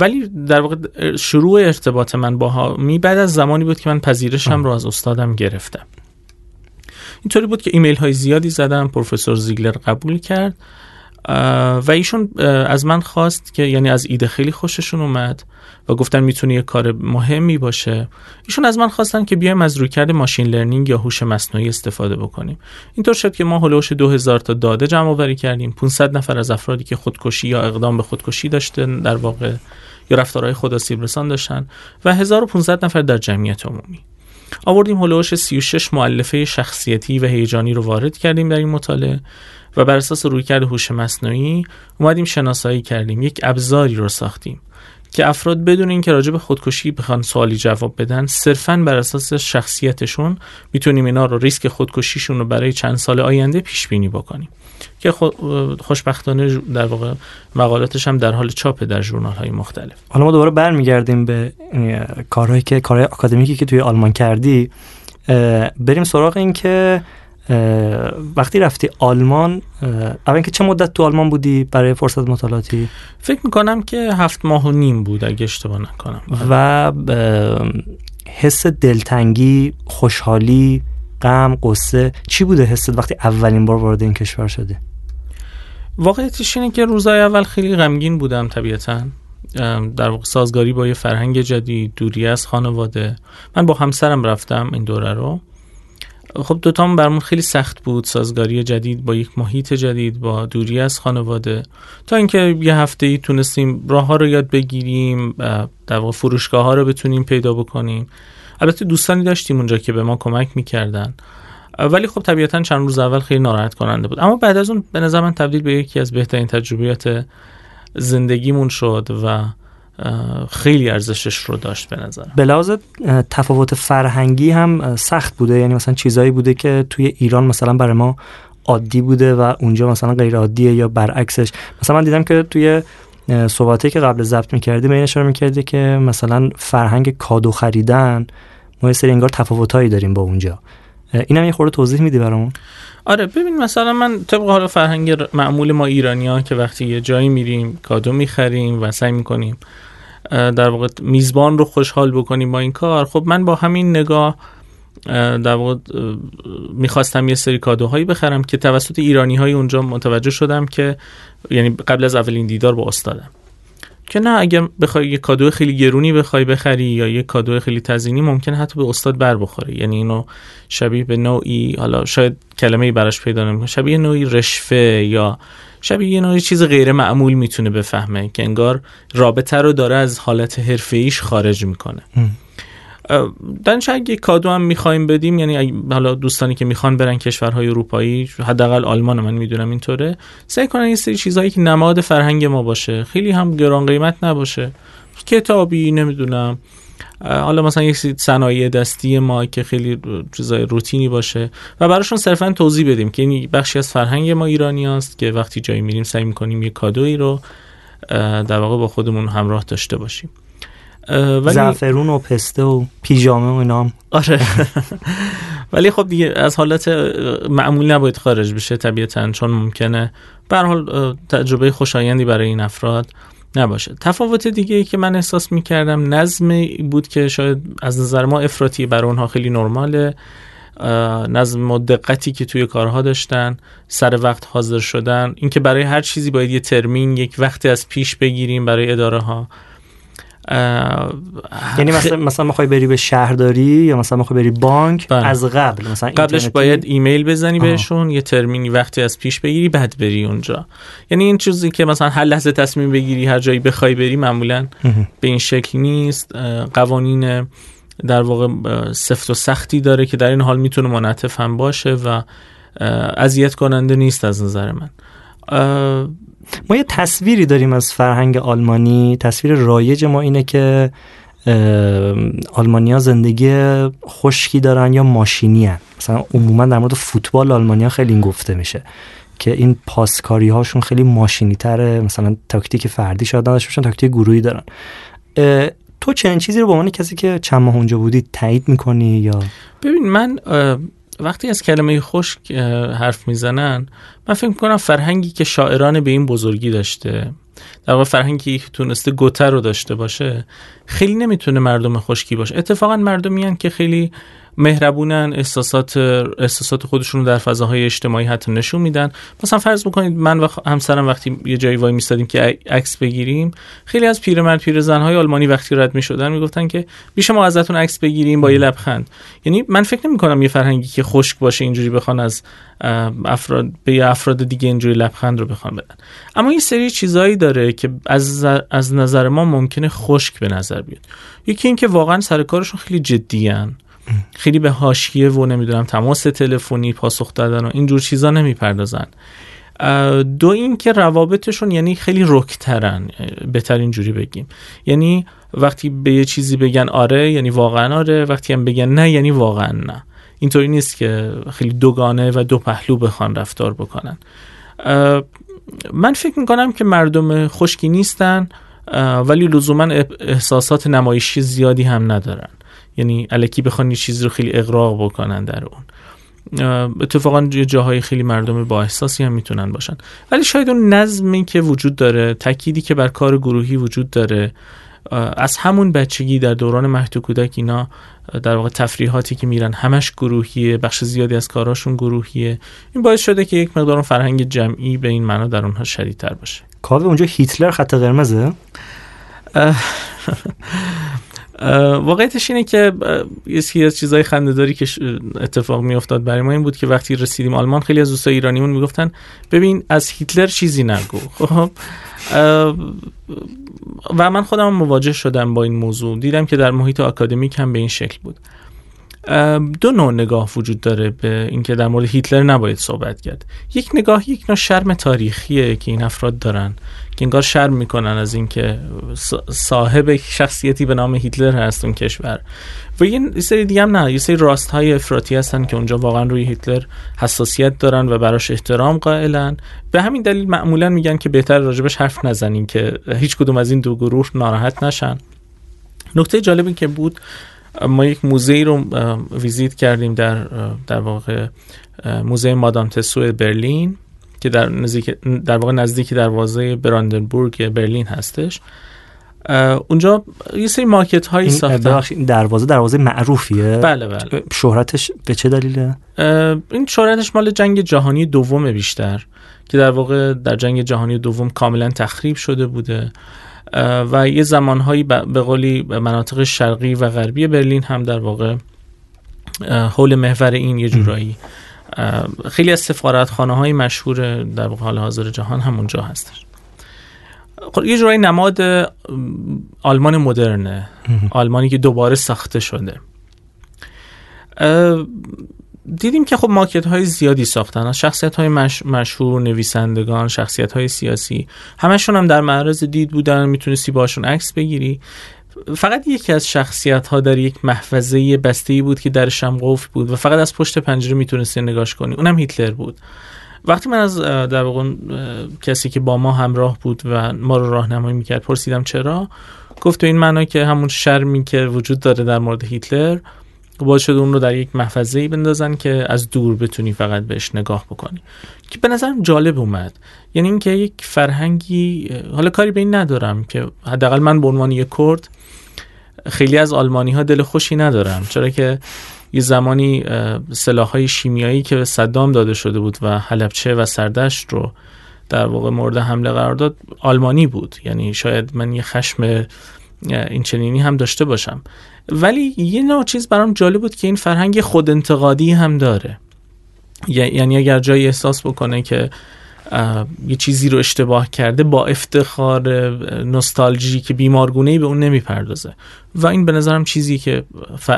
ولی در واقع شروع ارتباط من با هامی بعد از زمانی بود که من پذیرشم رو از استادم گرفتم. اینطوری بود که ایمیل های زیادی زدم پروفسور زیگلر قبول کرد. و ایشون از من خواست که یعنی از ایده خیلی خوششون اومد و گفتن می‌تونه یه کار مهمی باشه. ایشون از من خواستن که بیایم از رویکرد ماشین لرنینگ یا هوش مصنوعی استفاده بکنیم. اینطور شد که ما هلوش 2000 تا داده جمع آوری کردیم. 500 نفر از افرادی که خودکشی یا اقدام به خودکشی داشته در واقع یا رفتارهای خودآسیب رسان داشتن و 1500 نفر در جمعیت عمومی. آوردیم هلوش 36 معلفه شخصیتی و هیجانی رو وارد کردیم در این مطالعه و بر اساس رویکرد هوش مصنوعی اومدیم شناسایی کردیم یک ابزاری رو ساختیم. که افراد بدون اینکه راجع به خودکشی بخوان سوالی جواب بدن صرفا بر اساس شخصیتشون می‌تونیم اینا رو ریسک خودکشیشون رو برای چند سال آینده پیش بینی بکنیم. که خوشبختانه در واقع مقالاتش هم در حال چاپه در ژورنال های مختلف. حالا ما دوباره برمیگردیم به کارهایی که کارهای آکادمیکی که توی آلمان کردی. بریم سراغ این که وقتی رفتی آلمان اول که چه مدت تو آلمان بودی برای فرصت مطالعاتی؟ فکر می‌کنم که هفت ماه و نیم بود اگه اشتباه نکنم. و حس دلتنگی خوشحالی غم قصه چی بوده حست وقتی اولین بار وارد این کشور شده واقعیتش اینه که روزای اول خیلی غمگین بودم طبیعتا. در واقع سازگاری با یه فرهنگ جدید دوری از خانواده. من با همسرم رفتم این دوره رو. خب دوتام برمون خیلی سخت بود سازگاری جدید با یک محیط جدید با دوری از خانواده. تا اینکه یه هفته ای تونستیم راه ها رو یاد بگیریم در واقع فروشگاه ها رو بتونیم پیدا بکنیم. البته دوستانی داشتیم اونجا که به ما کمک می‌کردن. ولی خب طبیعتا چند روز اول خیلی ناراحت کننده بود. اما بعد از اون به نظر من تبدیل به یکی از بهترین تجربیات زندگیمون شد و خیلی ارزشش رو داشت به نظر. به لحاظ تفاوت فرهنگی هم سخت بوده. یعنی مثلا چیزایی بوده که توی ایران مثلا برای ما عادی بوده و اونجا مثلا غیر عادیه یا برعکسش. مثلا من دیدم که توی صحباتی که قبل ضبط می‌کردی به این اشاره می‌کردی که مثلا فرهنگ کادو خریدن ما یه سری انگار تفاوتایی داریم با اونجا. اینم یه خورده توضیح میدی برامون؟ آره ببین مثلا من طبق حالا فرهنگ معمول ما ایرانی ها که وقتی یه جایی میریم کادو می‌خریم و سعی می‌کنیم در واقع میزبان رو خوشحال بکنیم با این کار. خب من با همین نگاه در واقع می‌خواستم یه سری کادوهایی بخرم که توسط ایرانی های اونجا متوجه شدم که یعنی قبل از اولین دیدار با استادم. که نه اگر بخوای یه کادو خیلی گرونی بخوای بخری یا یه کادو خیلی تزینی ممکن حتی به استاد بر بخوره. یعنی اینو شبیه به نوعی حالا شاید کلمه ای براش پیدا نمی‌کنه شبیه نوعی رشفه یا شبیه یه نوعی چیز غیر معمول می‌تونه بفهمه که انگار رابطه رو داره از حالت حرفه خارج می‌کنه. دانش اگه کادو هم می‌خوایم بدیم یعنی حالا دوستانی که می‌خوان برن کشورهای اروپایی حداقل آلمان من می‌دونم اینطوره سعی کنن یه سری چیزهایی که نماد فرهنگ ما باشه. خیلی هم گران قیمت نباشه. کتابی نمی‌دونم. حالا مثلا یک صنایع دستی ما که خیلی چیزای روتینی باشه و براشون صرفا توضیح بدیم که این بخشی از فرهنگ ما ایرانی است که وقتی جایی میریم سعی می‌کنیم یه کادویی رو در واقع با خودمون همراه داشته باشیم. ولی زعفرون و پسته و پیژامه و اینام آره. <laughs> ولی خب دیگه از حالت معمول نباید خارج بشه طبیعتا چون ممکنه. به حال تجربه خوشایندی برای این افراد. نباشه. تفاوت دیگه ای که من احساس می‌کردم نظم بود که شاید از نظر ما افراطی برای اونها خیلی نرماله. نظم و دقتی که توی کارها داشتن سر وقت حاضر شدن. اینکه برای هر چیزی باید یه ترمین یک وقتی از پیش بگیریم برای اداره ها یعنی مثلا مثلا می‌خوای بری به شهرداری یا مثلا می‌خوای بری بانک؟ بله. از قبل مثلا قبلش باید ایمیل بزنی بهشون یه ترمینی وقتی از پیش بگیری بعد بری اونجا. یعنی این چیزی که مثلا هر لحظه تصمیم بگیری هر جایی بخوای بری معمولا به این شکل نیست. قوانین در واقع سفت و سختی داره که در این حال می‌تونه منعطف هم باشه و اذیت کننده نیست از نظر من. ما یه تصویری داریم از فرهنگ آلمانی. تصویر رایج ما اینه که آلمانیا زندگی خشکی دارن یا ماشینی هن. مثلا عموما در مورد فوتبال آلمانیا خیلی این گفته میشه که این پاسکاری هاشون خیلی ماشینی تره مثلا تاکتیک فردی شاید نداشته باشن تاکتیک گروهی دارن. تو چنین چیزی رو به عنوان کسی که چند ماه اونجا بودی تایید می‌کنی یا؟ ببین من وقتی از کلمه خشک حرف می‌زنن من فکر می‌کنم فرهنگی که شاعران به این بزرگی داشته در واقع فرهنگی که تونسته گوته رو داشته باشه خیلی نمی‌تونه مردم خشکی باشه. اتفاقا مردمی که خیلی مهربونن احساسات احساسات خودشون رو در فضاهای اجتماعی حتی نشون میدن. مثلا فرض بکنید من و همسرم وقتی یه جایی وای میستادیم که عکس بگیریم خیلی از پیرمرد پیرزنهای آلمانی وقتی رد می‌شدن می‌گفتن که بیش ما ازتون عکس بگیریم با یه لبخند. یعنی من فکر نمی کنم یه فرهنگی که خشک باشه اینجوری بخوان از افراد به افراد دیگه اینجوری لبخند رو بخوان بدن. اما یه سری چیزایی داره که از از نظر ما ممکنه خشک به نظر بیاد. یکی اینکه واقعا سر کارشون خیلی جدیان. خیلی به حاشیه و نمی‌دونم تماس تلفنی پاسخ دادن و اینجور چیزا نمی‌پردازن. دو این که روابطشون یعنی خیلی رکترن بهتر اینجوری بگیم. یعنی وقتی به یه چیزی بگن آره یعنی واقعا آره وقتی هم بگن نه یعنی واقعا نه. اینطوری نیست که خیلی دوگانه و دو پهلو بخوان رفتار بکنن. من فکر می‌کنم که مردم خشکی نیستن ولی لزوما احساسات نمایشی زیادی هم ندارن. یعنی الکی بخوان یه چیزی رو خیلی اقراق بکنن در اون. اتفاقا جاهای خیلی مردم با احساسی هم می‌تونن باشن. ولی شاید اون نظمی که وجود داره تکیدی که بر کار گروهی وجود داره از همون بچگی در دوران مهد کودک اینا در واقع تفریحاتی که میرن همش گروهیه بخش زیادی از کاراشون گروهیه. این باعث شده که یک مقدار فرهنگ جمعی به این معنا در اونها شدیدتر باشه. کاوه اونجا هیتلر خط قرمزه؟ <laughs> واقعیتش اینه که یه از چیزای خنده‌داری که اتفاق میافتاد برای ما این بود که وقتی رسیدیم آلمان خیلی از دوستای ایرانیمون می‌گفتن ببین از هیتلر چیزی نگو. <laughs> خب و من خودم مواجه شدم با این موضوع. دیدم که در محیط آکادمیک هم به این شکل بود. دو نوع نگاه وجود داره به اینکه در مورد هیتلر نباید صحبت کرد. یک نگاه یک نوع شرم تاریخیه که این افراد دارن که انگار شرم می‌کنن از اینکه صاحب شخصیتی به نام هیتلر هست اون کشور. و یه سری دیگه هم نه یه سری راست های افراطی هستن که اونجا واقعا روی هیتلر حساسیت دارن و براش احترام قائلن. به همین دلیل معمولا میگن که بهتر راجبش حرف نزنین که هیچ کدوم از این دو گروه ناراحت نشن. نکته جالبی که بود ما یک موزه رو ویزیت کردیم در در واقع موزه مادام تسو برلین که در نزدیک در واقع نزدیک دروازه براندنبورگ برلین هستش. اونجا یه سری مارکت هایی ساختن. دروازه دروازه معروفیه. بله بله. شهرتش به چه دلیله؟ این شهرتش مال جنگ جهانی دوم بیشتر که در واقع در جنگ جهانی دوم کاملا تخریب شده بوده. و یه زمانهایی به قولی مناطق شرقی و غربی برلین هم در واقع حول محور این یه جورایی. خیلی از سفارت خانه های مشهور در حال حاضر جهان همونجا هستش خب یه جورایی نماد آلمان مدرنه. آلمانی که دوباره ساخته شده. دیدیم که خب ماکت های زیادی ساختن. شخصیت های مشهور نویسندگان شخصیت های سیاسی همشون هم در معرض دید بودن. می‌تونستی باشون عکس بگیری. فقط یکی از شخصیت ها در یک محفظه بسته بود که درش هم قفل بود و فقط از پشت پنجره می‌تونستی نگاش کنی. اونم هیتلر بود. وقتی من از در واقع کسی که با ما همراه بود و ما رو راهنمایی می‌کرد پرسیدم چرا؟ گفت تو این معنا که همون شرمی که وجود داره در مورد هیتلر باعث شده اون رو در یک محفظه ای بندازن که از دور بتونی فقط بهش نگاه بکنی. که به نظرم جالب اومد. یعنی اینکه یک فرهنگی حالا کاری به این ندارم که حداقل من به عنوان یک کرد خیلی از آلمانی ها دل خوشی ندارم. چرا که یه زمانی سلاح های شیمیایی که به صدام داده شده بود و حلبچه و سردشت رو در واقع مورد حمله قرار داد آلمانی بود. یعنی شاید من یه خشم این چنینی هم داشته باشم. ولی یه نوع چیز برام جالب بود که این فرهنگ خود انتقادی هم داره. یعنی اگر جایی احساس بکنه که یه چیزی رو اشتباه کرده با افتخار نوستالژی که بیمارگونه ای به اون نمی‌پردازه. و این به نظرم چیزی که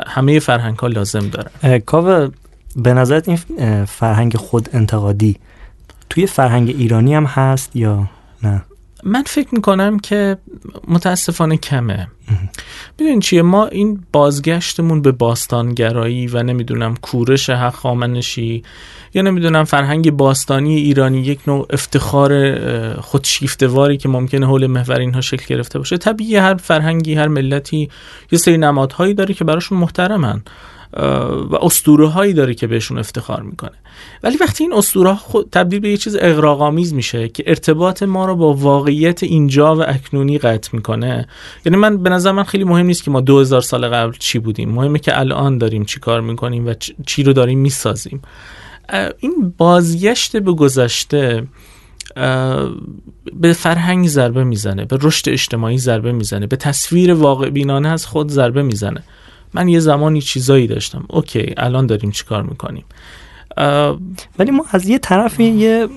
همه فرهنگ ها لازم داره. کاوه به نظرت این فرهنگ خود انتقادی توی فرهنگ ایرانی هم هست یا نه؟ من فکر می‌کنم که متاسفانه کمه. می‌دونین چیه؟ ما این بازگشتمون به باستانگرایی و نمی‌دونم کورش حق خامنشی یا نمی‌دونم فرهنگ باستانی ایرانی یک نوع افتخار خودشیفتواری که ممکنه حول محور اینها شکل گرفته باشه. طبیعی هر فرهنگی هر ملتی یه سری نمادهایی داره که براشون محترمن. و اسطوره هایی داره که بهشون افتخار می‌کنه. ولی وقتی این اسطوره خود تبدیل به یه چیز اغراق‌آمیز میشه که ارتباط ما رو با واقعیت اینجا و اکنونی قطع می‌کنه یعنی من به نظر من خیلی مهم نیست که ما 2000 سال قبل چی بودیم. مهمه که الان داریم چی کار می‌کنیم و چی رو داریم می‌سازیم. این بازگشت به گذشته به فرهنگ ضربه می‌زنه به رشد اجتماعی ضربه می‌زنه به تصویر واقع بینانه از خود ضربه می‌زنه. من یه زمانی چیزایی داشتم. اوکی الان داریم چیکار می‌کنیم؟ ولی ما از یه طرف یه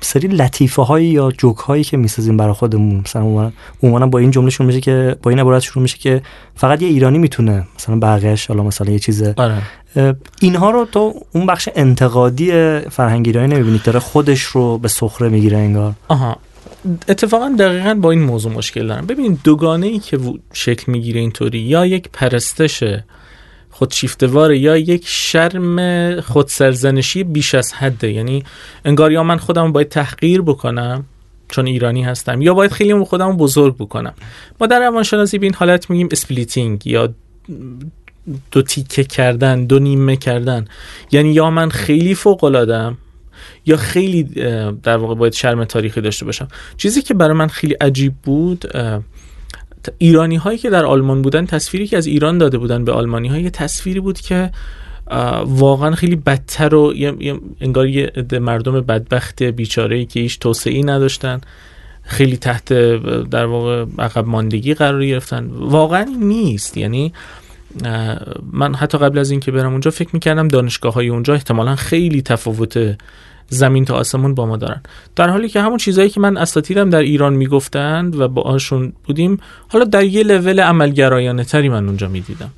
سری لطیفه هایی یا جوک هایی که می‌سازیم برای خودمون مثلا عموما با این جمله شروع میشه که با این عبارت شروع میشه که فقط یه ایرانی می‌تونه مثلا بقیه‌اش حالا مثلا یه چیز آره. اینها رو تو اون بخش انتقادی فرهنگ ایرانی نمی‌بینی داره خودش رو به سخره می‌گیره انگار. آها. اتفاقا دقیقا با این موضوع مشکل دارم. ببین دوگانه ای که شکل می‌گیره اینطوری یا یک پرستش خودشیفته‌وار یا یک شرم خودسرزنشی بیش از حده یعنی انگار یا من خودم باید تحقیر بکنم چون ایرانی هستم یا باید خیلی خودم بزرگ بکنم. ما در روانشناسی به این حالت میگیم splitting یا دو تیکه کردن دو نیمه کردن. یعنی یا من خیلی فوق العادم یا خیلی در واقع باید شرم تاریخی داشته باشم. چیزی که برای من خیلی عجیب بود ایرانی هایی که در آلمان بودن تصویری که از ایران داده بودن به آلمانی های تصویری بود که واقعا خیلی بدتر و انگار یه مردم بدبخت بیچاره که هیچ توسعه نداشتن خیلی تحت در واقع عقب ماندگی قرار گرفتن. واقعا نیست. یعنی من حتی قبل از اینکه برم اونجا فکر می‌کردم دانشگاه های اونجا احتمالا خیلی تفاوت زمین تا آسمون با ما دارن. در حالی که همون چیزهایی که من اساتیدم در ایران می‌گفتند و باهاشون بودیم حالا در یه لول عملگرایانه تری من اونجا می‌دیدم.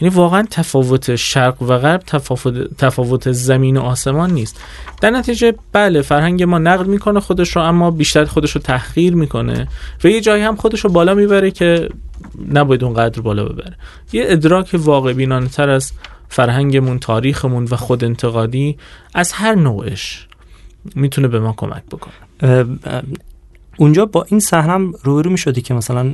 یعنی واقعا تفاوت شرق و غرب تفاوت, تفاوت زمین و آسمان نیست. در نتیجه بله فرهنگ ما نقد می‌کنه خودش رو اما بیشتر خودش رو تحقیر می‌کنه و یه جایی هم خودش رو بالا می‌بره که نباید اونقدر بالا ببره. یه ادراک واقع بینانه تر از فرهنگمون تاریخمون و خود انتقادی از هر نوعش می‌تونه به ما کمک بکنه. اونجا با این صحنه روبرو می‌شدی که مثلا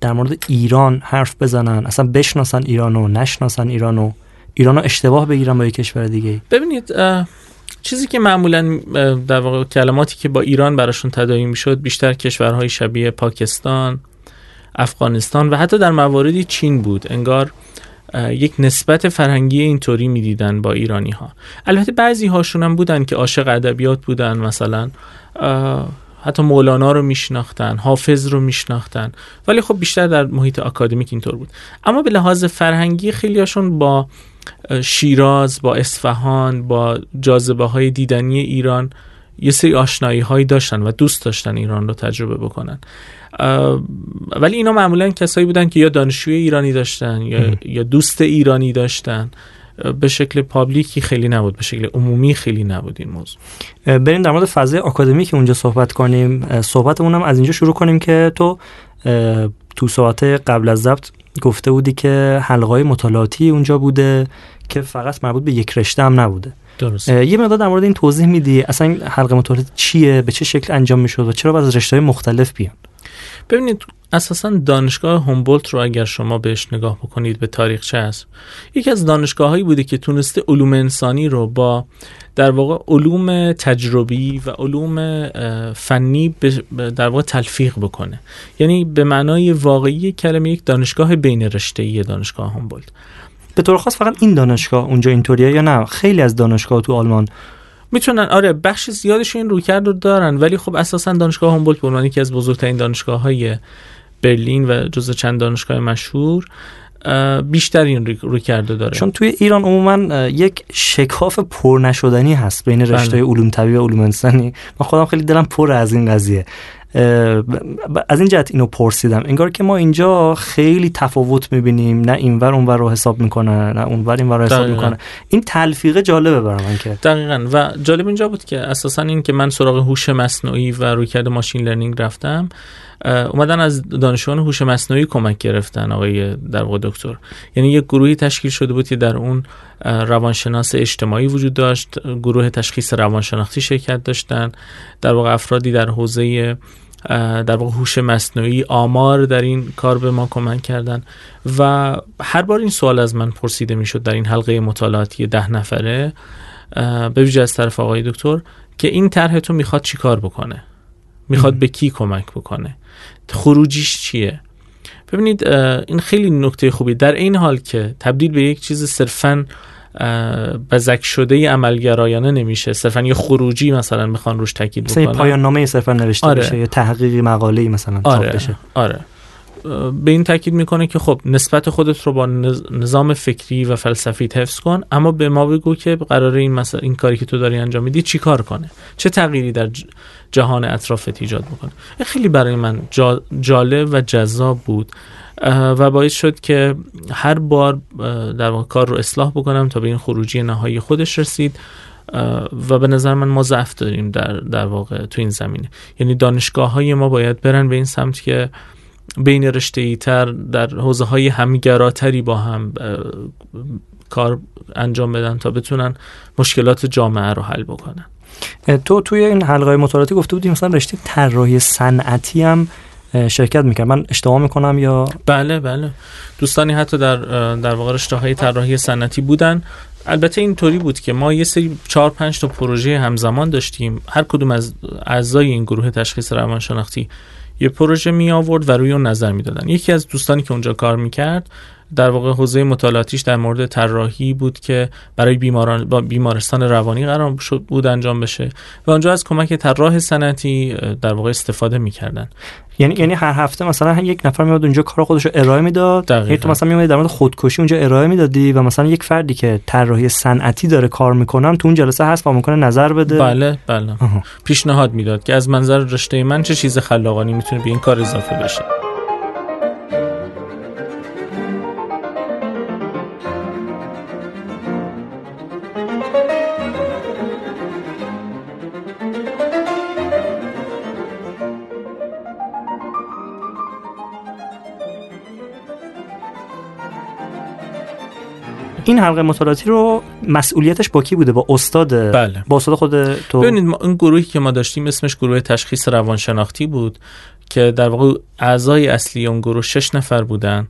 در مورد ایران حرف بزنن اصلا بشناسن ایرانو نشناسن ایرانو ایرانو اشتباه بگیرن با یک کشور دیگه؟ ببینید چیزی که معمولا در واقع کلماتی که با ایران براشون تداعی می‌شد بیشتر کشورهای شبیه پاکستان افغانستان و حتی در مواردی چین بود. انگار یک نسبت فرهنگی اینطوری می‌دیدن با ایرانی ها البته بعضی هاشون هم بودن که عاشق ادبیات بودن مثلا. حتی مولانا رو میشناختن حافظ رو میشناختن. ولی خب بیشتر در محیط آکادمیک اینطور بود. اما به لحاظ فرهنگی خیلیاشون با شیراز با اصفهان با جاذبه های دیدنی ایران یه سری آشنایی هایی داشتن و دوست داشتن ایران رو تجربه بکنن. ولی اینا معمولا کسایی بودن که یا دانشجوی ایرانی داشتن یا, یا دوست ایرانی داشتن. به شکل پابلیکی خیلی نبود به شکل عمومی خیلی نبود این موضوع. بریم در مورد فضای آکادمی که اونجا صحبت کنیم. صحبتمون هم از اینجا شروع کنیم که تو تو ساعت قبل از ضبط گفته بودی که حلقای مطالعاتی اونجا بوده که فقط مربوط به یک رشته هم نبوده. درست. یه مقدار در مورد این توضیح میدی اصلا حلقه مطالعاتی چیه؟ به چه شکل انجام می‌شد؟ و چرا از رشته مختلف بیان؟ ببینید اساسا دانشگاه هومبولت رو اگر شما بهش نگاه بکنید به تاریخچه است؟ یکی از دانشگاه هایی بوده که تونسته علوم انسانی رو با در واقع علوم تجربی و علوم فنی در واقع تلفیق بکنه. یعنی به معنای واقعی کلمه یک دانشگاه بین رشته دانشگاه هومبولت. به طور خاص فقط این دانشگاه اونجا اینطوریه یا نه؟ خیلی از دانشگاه تو آلمان می‌تونن آره بخش زیادش این رویکرد رو دارن ولی خب اساسا دانشگاه هومبولت به عنوان یکی از بزرگترین دانشگاه های برلین و جز چند دانشگاه مشهور بیشتر این روی کرده داره. چون توی ایران عموما یک شکاف پر نشدنی هست بین رشته بله. علوم طبیعی و علوم انسانی. من خودم خیلی دلم پر از این قضیه. از این جهت اینو پرسیدم. انگار که ما اینجا خیلی تفاوت می‌بینیم. نه اینور اونور رو حساب می‌کنه نه اونور اینور رو حساب می‌کنه. این تلفیقه جالبه برای من که. دقیقا. و جالب اینجا بود که اساسا این که من سراغ هوش مصنوعی و رویکرد ماشین لرنینگ رفتم اومدن از دانشجویان هوش مصنوعی کمک گرفتن آقای در دکتر. یعنی یک گروهی تشکیل شده بود که در اون روانشناس اجتماعی وجود داشت گروه تشخیص روانشناختی شرکت داشتن. در واقع افرادی در حوزه در واقع هوش مصنوعی آمار در این کار به ما کمک کردن. و هر بار این سوال از من پرسیده می‌شد در این حلقه مطالعاتی ده نفره به ویژه از طرف آقای دکتر که این طرح تو می‌خواد چیکار بکنه؟ می‌خواد به کی کمک بکنه. خروجیش چیه؟ ببینید این خیلی نکته خوبی. در این حال که تبدیل به یک چیز صرفا بزک شده عملگرایانه نمیشه. صرفا یه خروجی مثلا می‌خوان روش تاکید بکنن. پایان نامه صرفا نوشته آره. بشه یا تحقیقی مقاله مثلا آره. بشه. آره. به این تاکید می‌کنه که خب نسبت خودت رو با نظام فکری و فلسفی حفظ کن اما به ما بگو که قراره این مثلا این کاری که تو داری انجام میدی چی کار کنه؟ چه تغییری در جهان اطرافت ایجاد بکنه؟ خیلی برای من جالب و جذاب بود و باعث شد که هر بار در واقع کار رو اصلاح بکنم تا به این خروجی نهایی خودش رسید و به نظر من ما ضعف داریم در, در واقع تو این زمینه. یعنی دانشگاه های ما باید برن به این سمت که بین رشته تر در حوزه های همگراتری با هم کار انجام بدن تا بتونن مشکلات جامعه رو حل بکنن. تو توی این حلقه مطالعاتی گفته بودی مثلا رشته طراحی صنعتی هم شرکت می‌کنم من اشتباه می‌کنم یا؟ بله بله. دوستانی حتی در در واقع رشته های طراحی صنعتی بودن. البته اینطوری بود که ما یه سری 4 5 تا پروژه همزمان داشتیم. هر کدوم از اعضای این گروه تشخیص روانشناختی یه پروژه می آورد و روی اون نظر می‌دادن. یکی از دوستانی که اونجا کار می‌کرد در واقع حوزه مطالعاتیش در مورد طراحی بود که برای بیماران با بیمارستان روانی قرار شد بود انجام بشه. و اونجا از کمک طراح سنتی در واقع استفاده می‌کردن. یعنی یعنی هر هفته مثلا یک نفر میاد اونجا کار خودش رو ارائه می‌داد. یعنی تو مثلا میومدی در مورد خودکشی اونجا ارائه می‌دادی و مثلا یک فردی که طراحی صنعتی داره کار می‌کنم تو اون جلسه هست و ممکنه نظر بده. بله بله. پیشنهاد می‌داد که از منظر رشته من چه چیز خلاقانی می‌تونه به این کار اضافه بشه. این حلقه مطالعاتی رو مسئولیتش با کی بوده؟ با استاد بله. با استاد خود تو؟ ببینید این گروهی که ما داشتیم اسمش گروه تشخیص روانشناختی بود. که در واقع اعضای اصلی اون گروه شش نفر بودن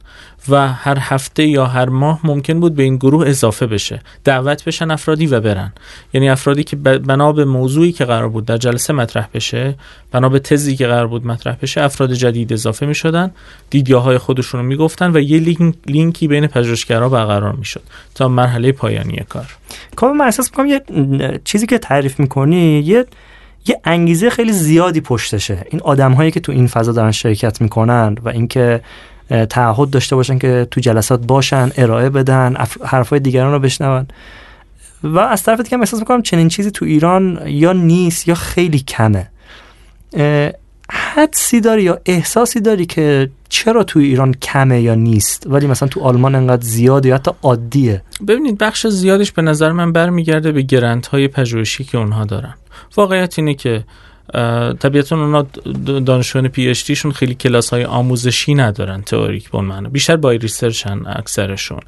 و هر هفته یا هر ماه ممکن بود به این گروه اضافه بشه دعوت بشن افرادی و برن. یعنی افرادی که بنا به موضوعی که قرار بود در جلسه مطرح بشه بنا به تزی که قرار بود مطرح بشه افراد جدید اضافه می شدن دیدگاه خودشون رو می‌گفتن و یه لینک، لینکی بین پژوهشگرا برقرار می‌شد تا مرحله پایانی کار. کامل من احساس می‌کنم یه چیزی که تعریف می‌کنی یه یه انگیزه خیلی زیادی پشتشه. این آدم هایی که تو این فضا دارن شرکت می‌کنن و اینکه تعهد داشته باشن که تو جلسات باشن ارائه بدن حرفای دیگران رو بشنون. و از طرف دیگه احساس می‌کنم چنین چیزی تو ایران یا نیست یا خیلی کمه. حدسی داری یا احساسی داری که چرا تو ایران کمه یا نیست؟ ولی مثلا تو آلمان انقدر زیاده یا حتی عادیه. ببینید بخش زیادش به نظر من برمیگرده به grant های پژوهشی که اونها دارن. واقعیت اینه که طبیعتا اونا دانشجویان PhD شون خیلی کلاس های آموزشی ندارن تئوریک به معنی. بیشتر by research ن اکثرشون.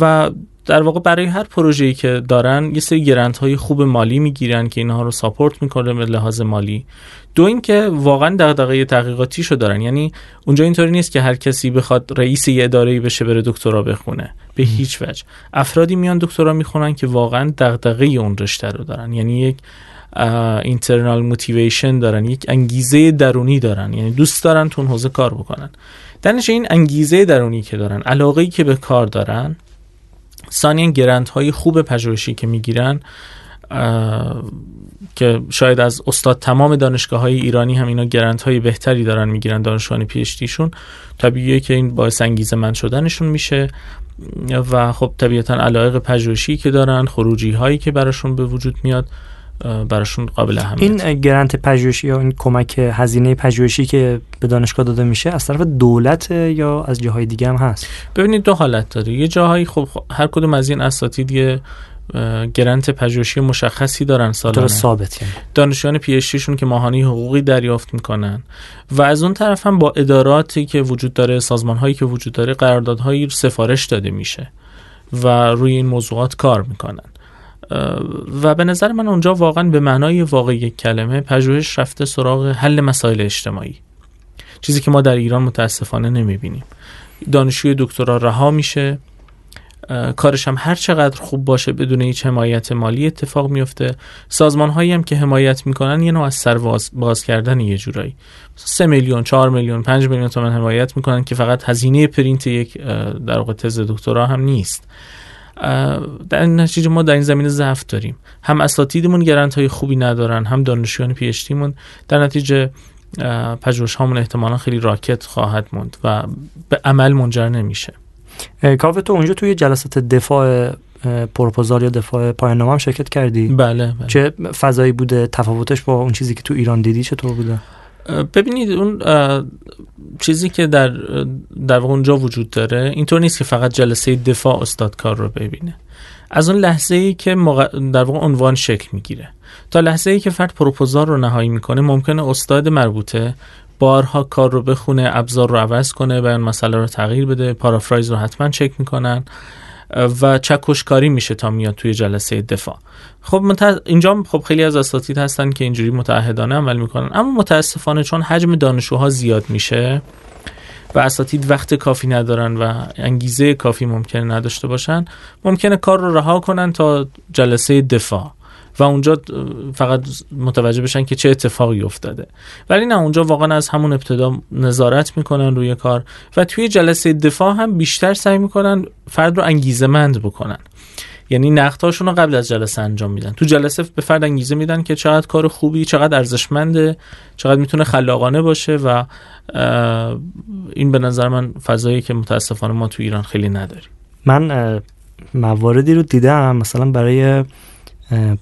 و در واقع برای هر پروژه‌ای که دارن یه سری grant های خوب مالی می‌گیرن که اینها رو support می‌کنه به لحاظ مالی. دو اینکه واقعا دغدغه تحقیقاتیشو دارن. یعنی اونجا اینطوری نیست که هر کسی بخواد رئیس یه اداره بشه بره دکترا بخونه. به هیچ وجه. افرادی میان دکترا می‌خونن که واقعا دغدغه اون رشته رو دارن. یعنی یک اینترنال موتیویشن دارن یک انگیزه درونی دارن. یعنی دوست دارن تو حوزه کار بکنن. در این انگیزه درونی که دارن علاقه ای که به کار دارن ثانیا گرنت های خوب پژوهشی که می‌گیرن که شاید از استاد تمام دانشگاه های ایرانی هم اینا گرنت های بهتری دارن می‌گیرن دانشجویان پی شون طبیعیه که این باعث انگیزه من شدنشون میشه. و خب طبیعتا علایق پژوهشی که دارن خروجی هایی که براشون به وجود میاد. براشون قابل اهمیت. این گرانت پژوهشی یا این کمک هزینه پژوهشی که به دانشگاه داده میشه از طرف دولت یا از جاهای دیگه هم هست؟ ببینید دو حالت داره. یه جاهایی خب هر کدوم از این اساتید یه گرنت پژوهشی مشخصی دارن سالانه. ثابت یعنی. دانشجویان پی شون که ماهانی حقوقی دریافت می‌کنن. و از اون طرف هم با اداراتی که وجود داره سازمان هایی که وجود داره قراردادهایی سفارش داده میشه و روی این موضوعات کار می‌کنن. و به نظر من اونجا واقعا به معنای واقعی کلمه پژوهش رفته سراغ حل مسائل اجتماعی چیزی که ما در ایران متاسفانه نمی‌بینیم. دانشجوی دکترا رها میشه کارش هم هر چقدر خوب باشه بدون هیچ حمایت مالی اتفاق میفته سازمان هایی هم که حمایت می‌کنن یه نوع از سر باز کردن یه جورایی. 3 میلیون 4 میلیون 5 میلیون تومن حمایت می‌کنن که فقط هزینه پرینت یک در واقع تز دکترا هم نیست. در این نتیجه ما در این زمینه ضعف داریم. هم اساتیدمون grant های خوبی ندارن هم دانشجویان PhD در نتیجه پژوهش هامون احتمالا خیلی راکد خواهد موند و به عمل منجر نمیشه. کاوه تو اونجا توی جلسات دفاع پروپوزال یا دفاع پایان هم شرکت کردی؟ بله, بله. چه فضایی بوده؟ تفاوتش با اون چیزی که تو ایران دیدی چطور بوده؟ ببینید اون چیزی که در در اونجا وجود داره اینطور نیست که فقط جلسه دفاع استاد کار رو ببینه. از اون لحظه ای که در واقع عنوان شکل می‌گیره. تا لحظه ای که فرد پروپوزال رو نهایی می‌کنه ممکنه استاد مربوطه بارها کار رو بخونه ابزار رو عوض کنه و مسئله رو تغییر بده پارافرایز رو حتما چک می‌کنن. و چکشکاری میشه تا میاد توی جلسه دفاع. خب اینجا خب خیلی از اساتید هستن که اینجوری متعهدانه عمل می‌کنن. اما متاسفانه چون حجم دانشجوها زیاد میشه و اساتید وقت کافی ندارن و انگیزه کافی ممکنه نداشته باشن ممکنه کار رو رها کنن تا جلسه دفاع. و اونجا فقط متوجه بشن که چه اتفاقی افتاده. ولی نه اونجا واقعا از همون ابتدا نظارت می‌کنن روی کار و توی جلسه دفاع هم بیشتر سعی می‌کنن فرد رو انگیزه مند بکنن. یعنی نقدهاشون رو قبل از جلسه انجام میدن. تو جلسه به فرد انگیزه میدن که چقدر کار خوبی چقدر ارزشمنده چقدر می‌تونه خلاقانه باشه و این به نظر من فضایی که متاسفانه ما تو ایران خیلی نداریم. من مواردی رو دیدم مثلا برای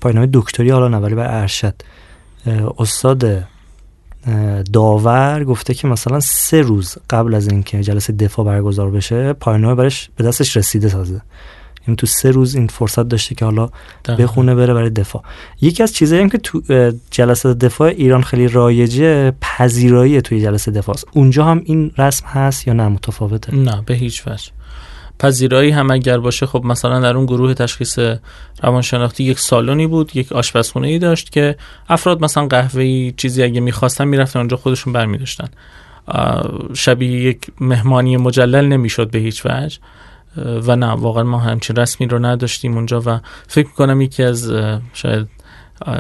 پایان‌نامه دکتری حالا نه برای ارشد. استاد داور گفته که مثلا سه روز قبل از اینکه جلسه دفاع برگزار بشه پایان‌نامه برش به دستش رسیده تازه. یعنی تو سه روز این فرصت داشته که حالا بخونه بره برای دفاع. یکی از چیزایی هم که تو جلسه دفاع ایران خیلی رایجه پذیرایی توی جلسه دفاع است. اونجا هم این رسم هست یا نه؟ متفاوته. نه به هیچ وجه. پذیرایی هم اگر باشه خب مثلا در اون گروه تشخیص روانشناختی یک سالونی بود یک آشپزخونه ای داشت که افراد مثلا قهوه چیزی اگه می‌خواستن می‌رفتن اونجا خودشون برمیداشتن. شبیه یک مهمانی مجلل نمی‌شد به هیچ وجه. و نه واقعا ما همچین رسمی رو نداشتیم اونجا و فکر می‌کنم یکی از شاید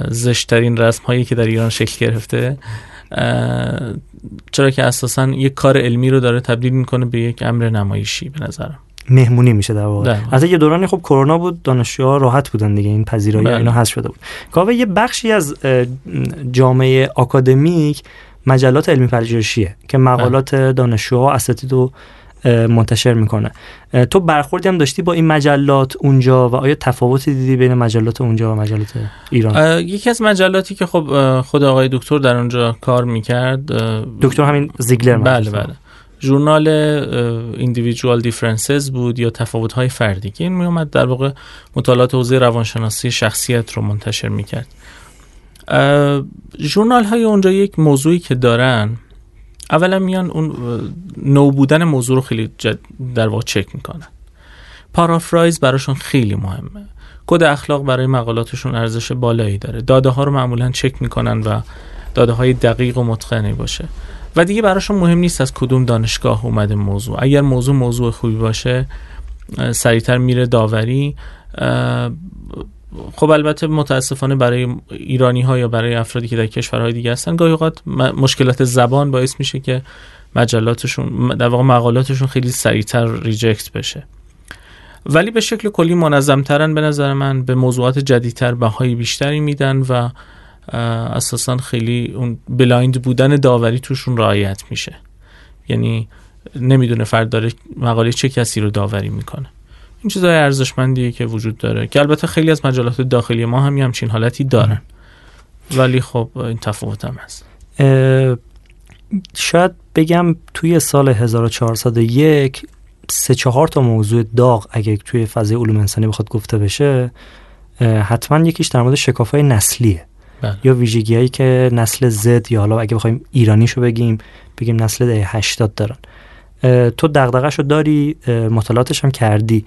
زشترین رسم هایی که در ایران شکل گرفته چرا که اساسا یک کار علمی رو داره تبدیل می‌کنه به یک امر نمایشی به نظرم. مهمونی میشه در واقع. از یه دورانی خب کرونا بود دانشجوها راحت بودن دیگه این پذیرایی بله. اینا حذف شده بود. کاوه یه بخشی از جامعه آکادمیک مجلات علمی پژوهشیه که مقالات بله. دانشجوها اساتید و منتشر می‌کنه. تو برخوردی هم داشتی با این مجلات اونجا و آیا تفاوتی دیدی بین مجلات اونجا و مجلات ایران؟ یکی از مجلاتی که خب خود آقای دکتر در اونجا کار می‌کرد دکتر همین زیگلر بله بله. ژورنال ایندیویدوال دیفرنسز بود یا تفاوت های فردی که این میومد در واقع مطالعات حوزه روانشناسی شخصیت رو منتشر می‌کرد. ژورنال های اونجا یک موضوعی که دارن اولا میان اون نو بودن موضوع رو خیلی در واقع چک می‌کنن. پارافرایز براشون خیلی مهمه. کد اخلاق برای مقالاتشون ارزش بالایی داره. داده ها رو معمولا چک می‌کنن و داده های دقیق و متقنی باشه. و دیگه براشون مهم نیست از کدوم دانشگاه اومده موضوع. اگر موضوع موضوع خوبی باشه سریعتر میره داوری. خب البته متاسفانه برای ایرانی ها یا برای افرادی که در کشورهای دیگه هستن گاهی اوقات مشکلات زبان باعث میشه که مجلاتشون در واقع مقالاتشون خیلی سریعتر reject بشه. ولی به شکل کلی منظمترن به نظر من به موضوعات جدیدتر بهای بیشتری میدن و اساسا خیلی اون blind بودن داوری توشون رعایت میشه. یعنی نمی‌دونه فرد داره مقاله چه کسی رو داوری می‌کنه. این چیزای ارزشمندیه که وجود داره. که البته خیلی از مجلات داخلی ما هم همچین حالتی دارن. ولی خب این تفاوت هم هست. شاید بگم توی سال 1401 سه چهار تا موضوع داغ اگه توی فضای علوم انسانی بخواد گفته بشه حتما یکیش در مورد شکافای نسلیه. بله. یا ویژگی هایی که نسل زد یا حالا اگه بخوایم ایرانیشو بگیم بگیم نسل ده 80 دارن. تو دغدغه‌شو داری مطالعاتش هم کردی.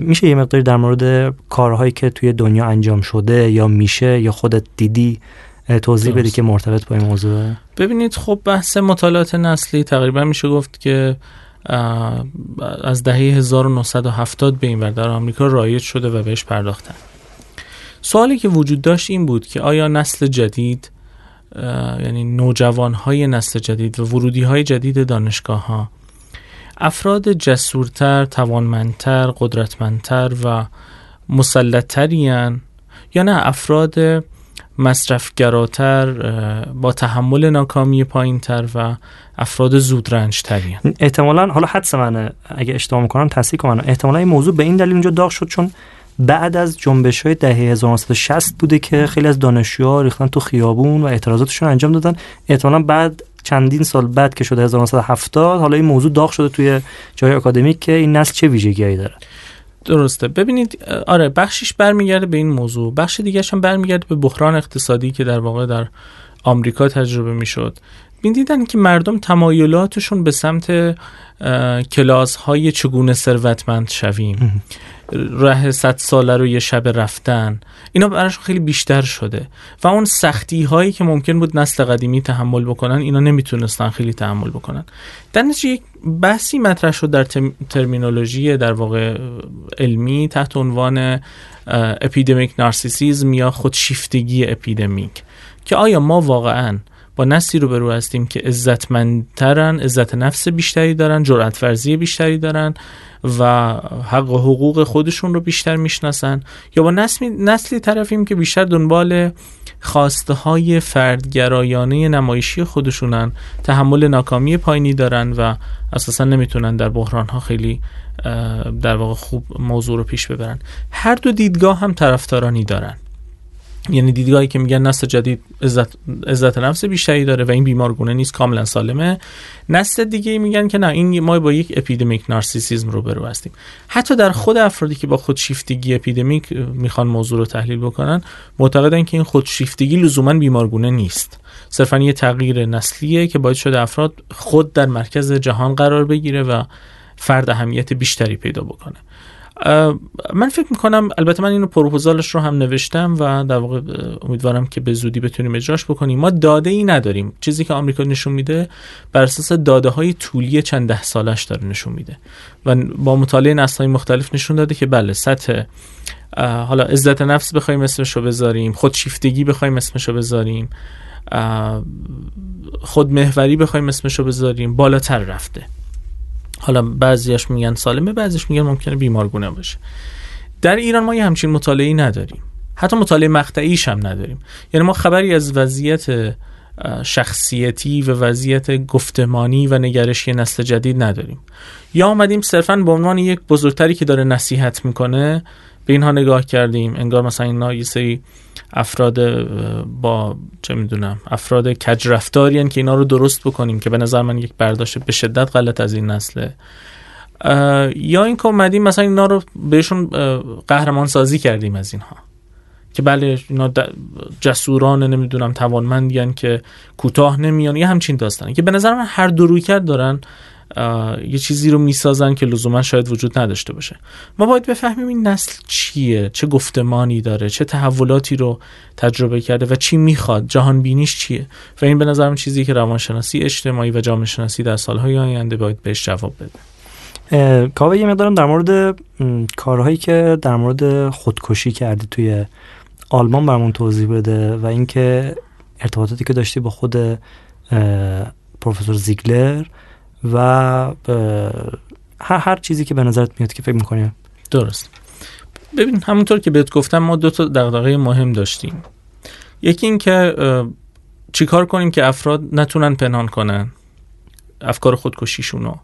میشه یه مقداری در مورد کارهایی که توی دنیا انجام شده یا میشه یا خودت دیدی توضیح بدی که مرتبط با این موضوع؟ ببینید خب بحث مطالعات نسلی تقریبا میشه گفت که از دهه 1970 به این ور در آمریکا رایج شده و بهش پرداختن. سوالی که وجود داشت این بود که آیا نسل جدید یعنی نوجوان های نسل جدید و ورودی های جدید دانشگاه ها افراد جسورتر، توانمندتر، قدرتمندتر و مسلطترین یا نه؟ افراد مصرفگراتر با تحمل ناکامی پایینتر و افراد زودرنج ترین احتمالا حالا حدس منه اگه اشتباه می‌کنم تصحیح کنم. احتمالا این موضوع به این دلیل اونجا داغ شد چون بعد از جنبش های دهه 1960 بوده که خیلی از دانشجوها ریختن تو خیابون و اعتراضاتشون انجام دادن. احتمالا بعد چندین سال بعد که شده 1970 حالا این موضوع داغ شده توی جای آکادمیک که این نسل چه ویژگیهایی داره؟ درسته. ببینید آره بخشش برمیگرده به این موضوع. بخش دیگه هم برمیگرده به بحران اقتصادی که در واقع در آمریکا تجربه می‌شد. دیدن که مردم تمایلاتشون به سمت کلاس های چگونه ثروتمند شویم. راه صد ساله رو یه شب رفتن. اینا براشون خیلی بیشتر شده. و اون سختی هایی که ممکن بود نسل قدیمی تحمل بکنن اینا نمی‌تونستن خیلی تحمل بکنن. در یک بحثی مطرح شد در ترمینولوژی در واقع علمی تحت عنوان اپیدمیک نارسیسیزم یا خودشیفتگی اپیدمیک. که آیا ما واقعا با نسلی رو برو هستیم که عزتمندترن عزت نفس بیشتری دارن جرأت ورزی بیشتری دارن؟ و حق و حقوق خودشون رو بیشتر می‌شناسن. یا با نسلی, نسلی طرفیم که بیشتر دنبال خواسته های فردگرایانه نمایشی خودشونن تحمل ناکامی پایینی دارن و اساسا نمی‌تونن در بحران ها خیلی در واقع خوب موضوع رو پیش ببرن. هر دو دیدگاه هم طرفدارانی دارن. یعنی دیدگاهی که میگن نسل جدید عزت, عزت نفس بیشتری داره و این بیمارگونه نیست کاملا سالمه. نسل دیگه میگن که نه این ما با یک اپیدمیک نارسیسیزم رو برو هستیم. حتی در خود افرادی که با خودشیفتگی اپیدمیک می‌خوان موضوع رو تحلیل بکنن معتقدن که این خودشیفتگی لزوما بیمارگونه نیست. صرفا یه تغییر نسلیه که باید شده افراد خود در مرکز جهان قرار بگیره و فرد اهمیت بیشتری پیدا بکنه. من فکر می‌کنم البته من اینو پروپوزالش رو هم نوشتم و در واقع امیدوارم که به زودی بتونیم اجراش بکنیم. ما داده ای نداریم. چیزی که آمریکا نشون میده بر اساس داده های طولی چند ده سالش داره نشون میده. و با مطالعه نسل مختلف نشون داده که بله سطح حالا عزت نفس بخوایم اسمش رو بذاریم خودشیفتگی بخوایم اسمش رو بذاریم خودمهوری بخوایم اسمش رو بذاریم بالاتر رفته. حالا بعضیش میگن سالمه بعضیش میگن ممکنه بیمارگونه باشه. در ایران ما یه همچین مطالعه نداریم. حتی مطالعه مقطعیش هم نداریم. یعنی ما خبری از وضعیت شخصیتی و وضعیت گفتمانی و نگرشی نسل جدید نداریم. یا آمدیم صرفا به عنوان یک بزرگتری که داره نصیحت می‌کنه به اینها نگاه کردیم. انگار مثلا اینا یه سری افراد با چه می‌دونم افراد کج رفتاری که اینا رو درست بکنیم که به نظر من یک برداشت به شدت غلط از این نسله. یا این که اومدیم مثلا اینا رو بهشون قهرمان سازی کردیم از اینها. که بله اینا جسوران نمی‌دونم توانمندیان که کوتاه نمیان یه همچین داستانه که به نظر من هر دو روی کرد دارن. یه چیزی رو می‌سازن که لزوما شاید وجود نداشته باشه. ما باید بفهمیم این نسل چیه چه گفتمانی داره چه تحولاتی رو تجربه کرده و چی می‌خواد جهان بینیش چیه؟ و این به نظرم چیزی که روانشناسی اجتماعی و جامعه شناسی در سالهای آینده باید بهش جواب بده. کاوه یه مقدارم در مورد کارهایی که در مورد خودکشی کردی توی آلمان برامون توضیح بده و اینکه ارتباطاتی که داشتی با خود پروفسور زیگلر و هر, هر چیزی که به نظرت میاد که فکر می‌کنیم درست. ببین همونطور که بهت گفتم ما دو تا دغدغه مهم داشتیم. یکی این که چیکار کنیم که افراد نتونن پنهان کنن. افکار خودکشیشونو.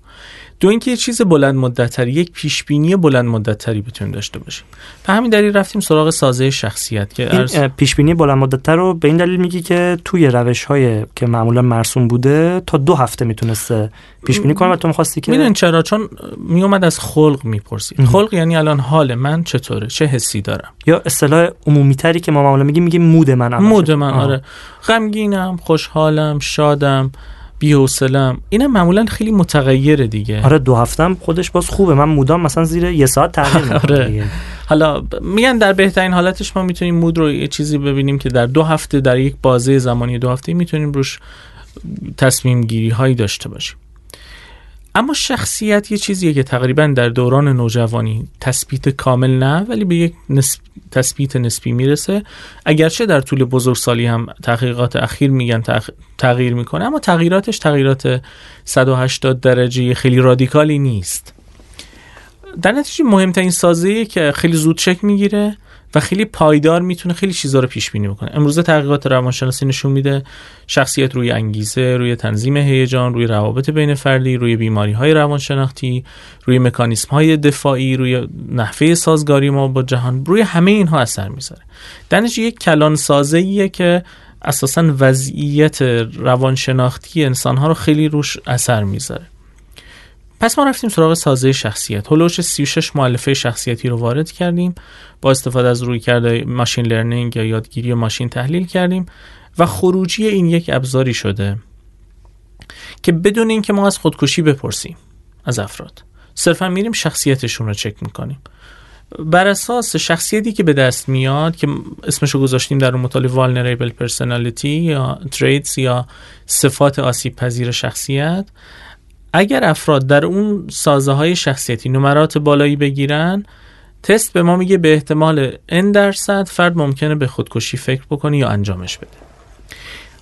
دو اینکه یه چیز بلند مدتتری یک پیش بینی بلند مدتتری بتونیم داشته باشیم. به همین دلیل رفتیم سراغ سازه شخصیت که این پیش بینی بلند مدتتر رو به این دلیل میگی که توی روش های که معمولا مرسوم بوده تا دو هفته می‌تونسته پیش بینی کنه و تو می‌خواستی که می‌دونین چرا؟ چون میومد از خلق می‌پرسید. خلق یعنی الان حال من چطوره؟ چه حسی دارم؟ یا اصطلاح عمومی تری که ما معمولا میگیم میگیم مود من مود من آره. غمگینم خوشحالم شادم. بی‌حوصله‌ام اینم معمولا خیلی متغیره دیگه. آره دو هفتم خودش باز خوبه. من مودام مثلا زیر یه ساعت تغییر آره. حالا میگن در بهترین حالتش ما می‌تونیم مود رو یه چیزی ببینیم که در دو هفته در یک بازه زمانی دو هفته می‌تونیم روش تصمیم گیری هایی داشته باشیم. اما شخصیت یه چیزیه که تقریبا در دوران نوجوانی تثبیت کامل نه ولی به یک نسب... تثبیت نسبی می‌رسه. اگرچه در طول بزرگسالی هم تحقیقات اخیر میگن تغییر می‌کنه اما تغییراتش تغییرات 180 درجه خیلی رادیکالی نیست. در نتیجه مهمترین سازه که خیلی زود شکل می‌گیره و خیلی پایدار می‌تونه خیلی چیزا رو پیش بینی بکنه. امروزه تحقیقات روانشناسی نشون میده شخصیت روی انگیزه روی تنظیم هیجان روی روابط بین فردی روی بیماری های روانشناختی روی مکانیسم های دفاعی روی نحوه سازگاری ما با جهان روی همه اینها اثر می‌ذاره. دانش یک کلان سازه که اساسا وضعیت روانشناختی انسان ها رو خیلی روش اثر می‌ذاره. پس ما رفتیم سراغ سازه شخصیت. هلوش 36 معلفه شخصیتی رو وارد کردیم. با استفاده از روی کرده ماشین لرنینگ یا یادگیری ماشین تحلیل کردیم و خروجی این یک ابزاری شده که بدون اینکه ما از خودکشی بپرسیم از افراد. صرفا میریم شخصیتشون رو چک می‌کنیم. بر اساس شخصیتی که به دست میاد که اسمشو گذاشتیم در اون مطالعه والنریبل پرسنالیتی یا تریدز یا صفات آسیب پذیر شخصیت اگر افراد در اون سازه های شخصیتی نمرات بالایی بگیرن تست به ما میگه به احتمال n درصد فرد ممکنه به خودکشی فکر بکنه یا انجامش بده.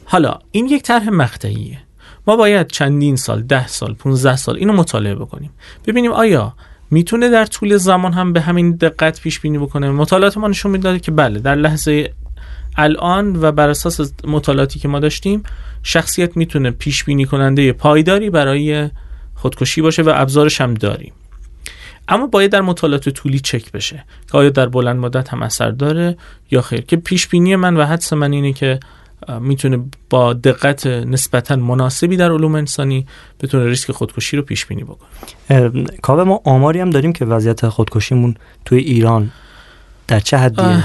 حالا این یک طرح مقطعیه. ما باید چندین سال ده سال 15 سال اینو مطالعه بکنیم. ببینیم آیا می‌تونه در طول زمان هم به همین دقت پیش بینی بکنه؟ مطالعات ما نشون می‌داده که بله در لحظه الان و بر اساس مطالعاتی که ما داشتیم شخصیت می‌تونه پیش بینی کننده پایداری برای خودکشی باشه و ابزارش هم داریم اما باید در مطالعات طولی چک بشه که آیا در بلند مدت هم اثر داره یا خیر. که پیش بینی من و حدس من اینه که می‌تونه با دقت نسبتا مناسبی در علوم انسانی بتونه ریسک خودکشی رو پیش بینی بکنه کاوه ما آماری هم داریم که وضعیت خودکشیمون توی ایران در چه حدیه؟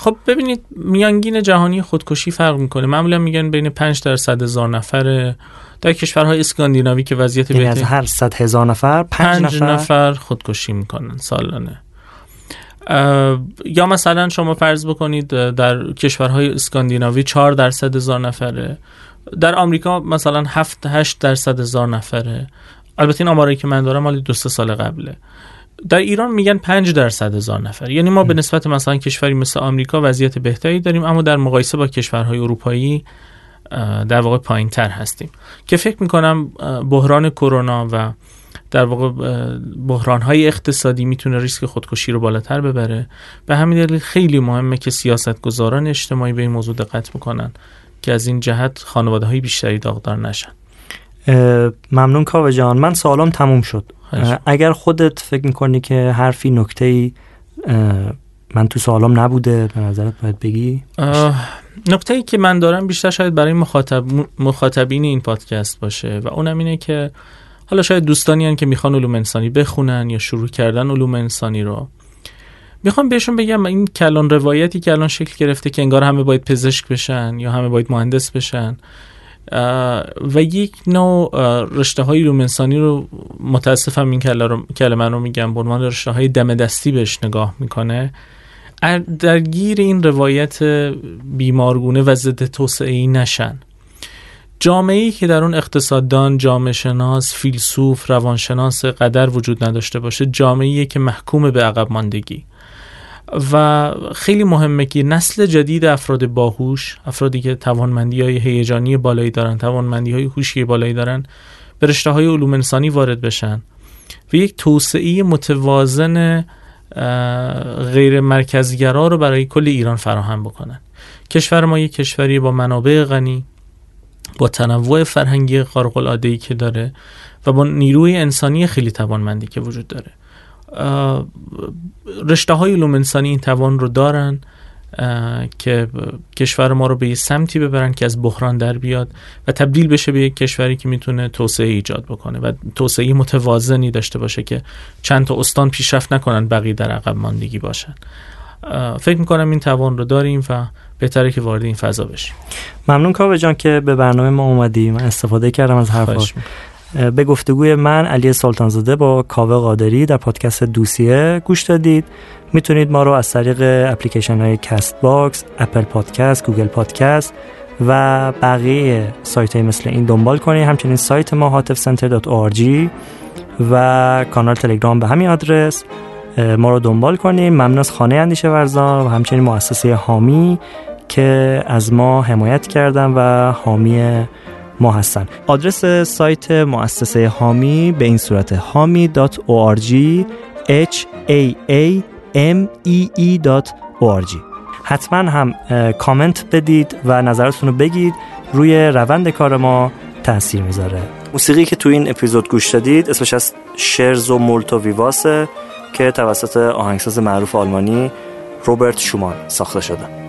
خب ببینید میانگین جهانی خودکشی فرق می‌کنه. معمولا میگن بین 5 درصد هزار نفر در کشورهای اسکاندیناوی که وضعیت یعنی از هر صد هزار نفر پنج, نفر... نفر خودکشی می‌کنن سالانه. یا مثلا شما فرض بکنید در کشورهای اسکاندیناوی 4 درصد هزار نفره. در آمریکا مثلا 7 8 درصد هزار نفره. البته این آمارایی که من دارم مال دو سه سال قبله. در ایران میگن 5 درصد هزار نفر. یعنی ما به نسبت مثلا کشوری مثل آمریکا وضعیت بهتری داریم اما در مقایسه با کشورهای اروپایی در واقع پایین تر هستیم. که فکر می‌کنم بحران کرونا و در واقع بحران های اقتصادی می‌تونه ریسک خودکشی رو بالاتر ببره. به همین دلیل خیلی مهمه که سیاستگزاران اجتماعی به این موضوع دقت بکنن که از این جهت خانواده های بیشتری داغدار نشن. ممنون کاوه جان. من سوالام تموم شد. اگر خودت فکر می‌کنی که حرفی نکته ای من تو سوالام نبوده به نظرت باید بگی؟ نکته ای که من دارم بیشتر شاید برای مخاطب مخاطبین این پادکست باشه و اونم اینه که حالا شاید دوستانی هن که می‌خوان علوم انسانی بخونن یا شروع کردن علوم انسانی رو. می‌خوام بهشون بگم این کلان روایتی که الان شکل گرفته که انگار همه باید پزشک بشن یا همه باید مهندس بشن. و یک نوع رشته های علوم انسانی رو متاسفم این کلمه رو میگم به عنوان رشته های دم دستی بهش نگاه می‌کنه. درگیر این روایت بیمارگونه و ضد توسعه ای نشن. جامعه که در اون اقتصاددان، جامعه شناس، فیلسوف، روانشناس قدر وجود نداشته باشه جامعه که محکوم به عقب ماندگی. و خیلی مهمه که نسل جدید افراد باهوش افرادی که توانمندی های هیجانی بالایی دارن توانمندی های هوشی بالایی دارن به رشته های علوم انسانی وارد بشن و یک توسعه متوازن غیر مرکزگرا رو برای کل ایران فراهم بکنن. کشور ما یک کشوری با منابع غنی با تنوع فرهنگی خارق العاده که داره و با نیروی انسانی خیلی توانمندی که وجود داره. رشته های علوم انسانی این توان رو دارن که کشور ما رو به یه سمتی ببرن که از بحران در بیاد و تبدیل بشه به یک کشوری که می‌تونه توسعه ایجاد بکنه و توسعه متوازنی داشته باشه که چند تا استان پیشرفت نکنن بقیه در عقب ماندگی باشن. فکر می‌کنم این توان رو داریم و بهتره که وارد این فضا بشیم. ممنون کاوه جان که به برنامه ما اومدی. من استفاده کردم از حرفات به گفتگوی من علی سلطانزاده با کاوه قادری در پادکست دوسیه گوش دادید. می‌تونید ما رو از طریق اپلیکیشن های Castbox، Apple Podcast، Google Podcast و بقیه سایت های مثل این دنبال کنید. همچنین سایت ما هاتفسنتر.org و کانال تلگرام به همین آدرس. ما رو دنبال کنیم ممنون از خانه اندیشه ورزان و همچنین مؤسسه حامی که از ما حمایت کردن و حامی ما هستن. آدرس سایت مؤسسه حامی به این صورت hami.org h a a m e e.org حتما هم کامنت بدید و نظراتتون رو بگید. روی روند کار ما تاثیر می‌ذاره. موسیقی که تو این اپیزود گوش دادید اسمش از شرز و مولتو ویواسه که توسط آهنگساز معروف آلمانی روبرت شومان ساخته شده.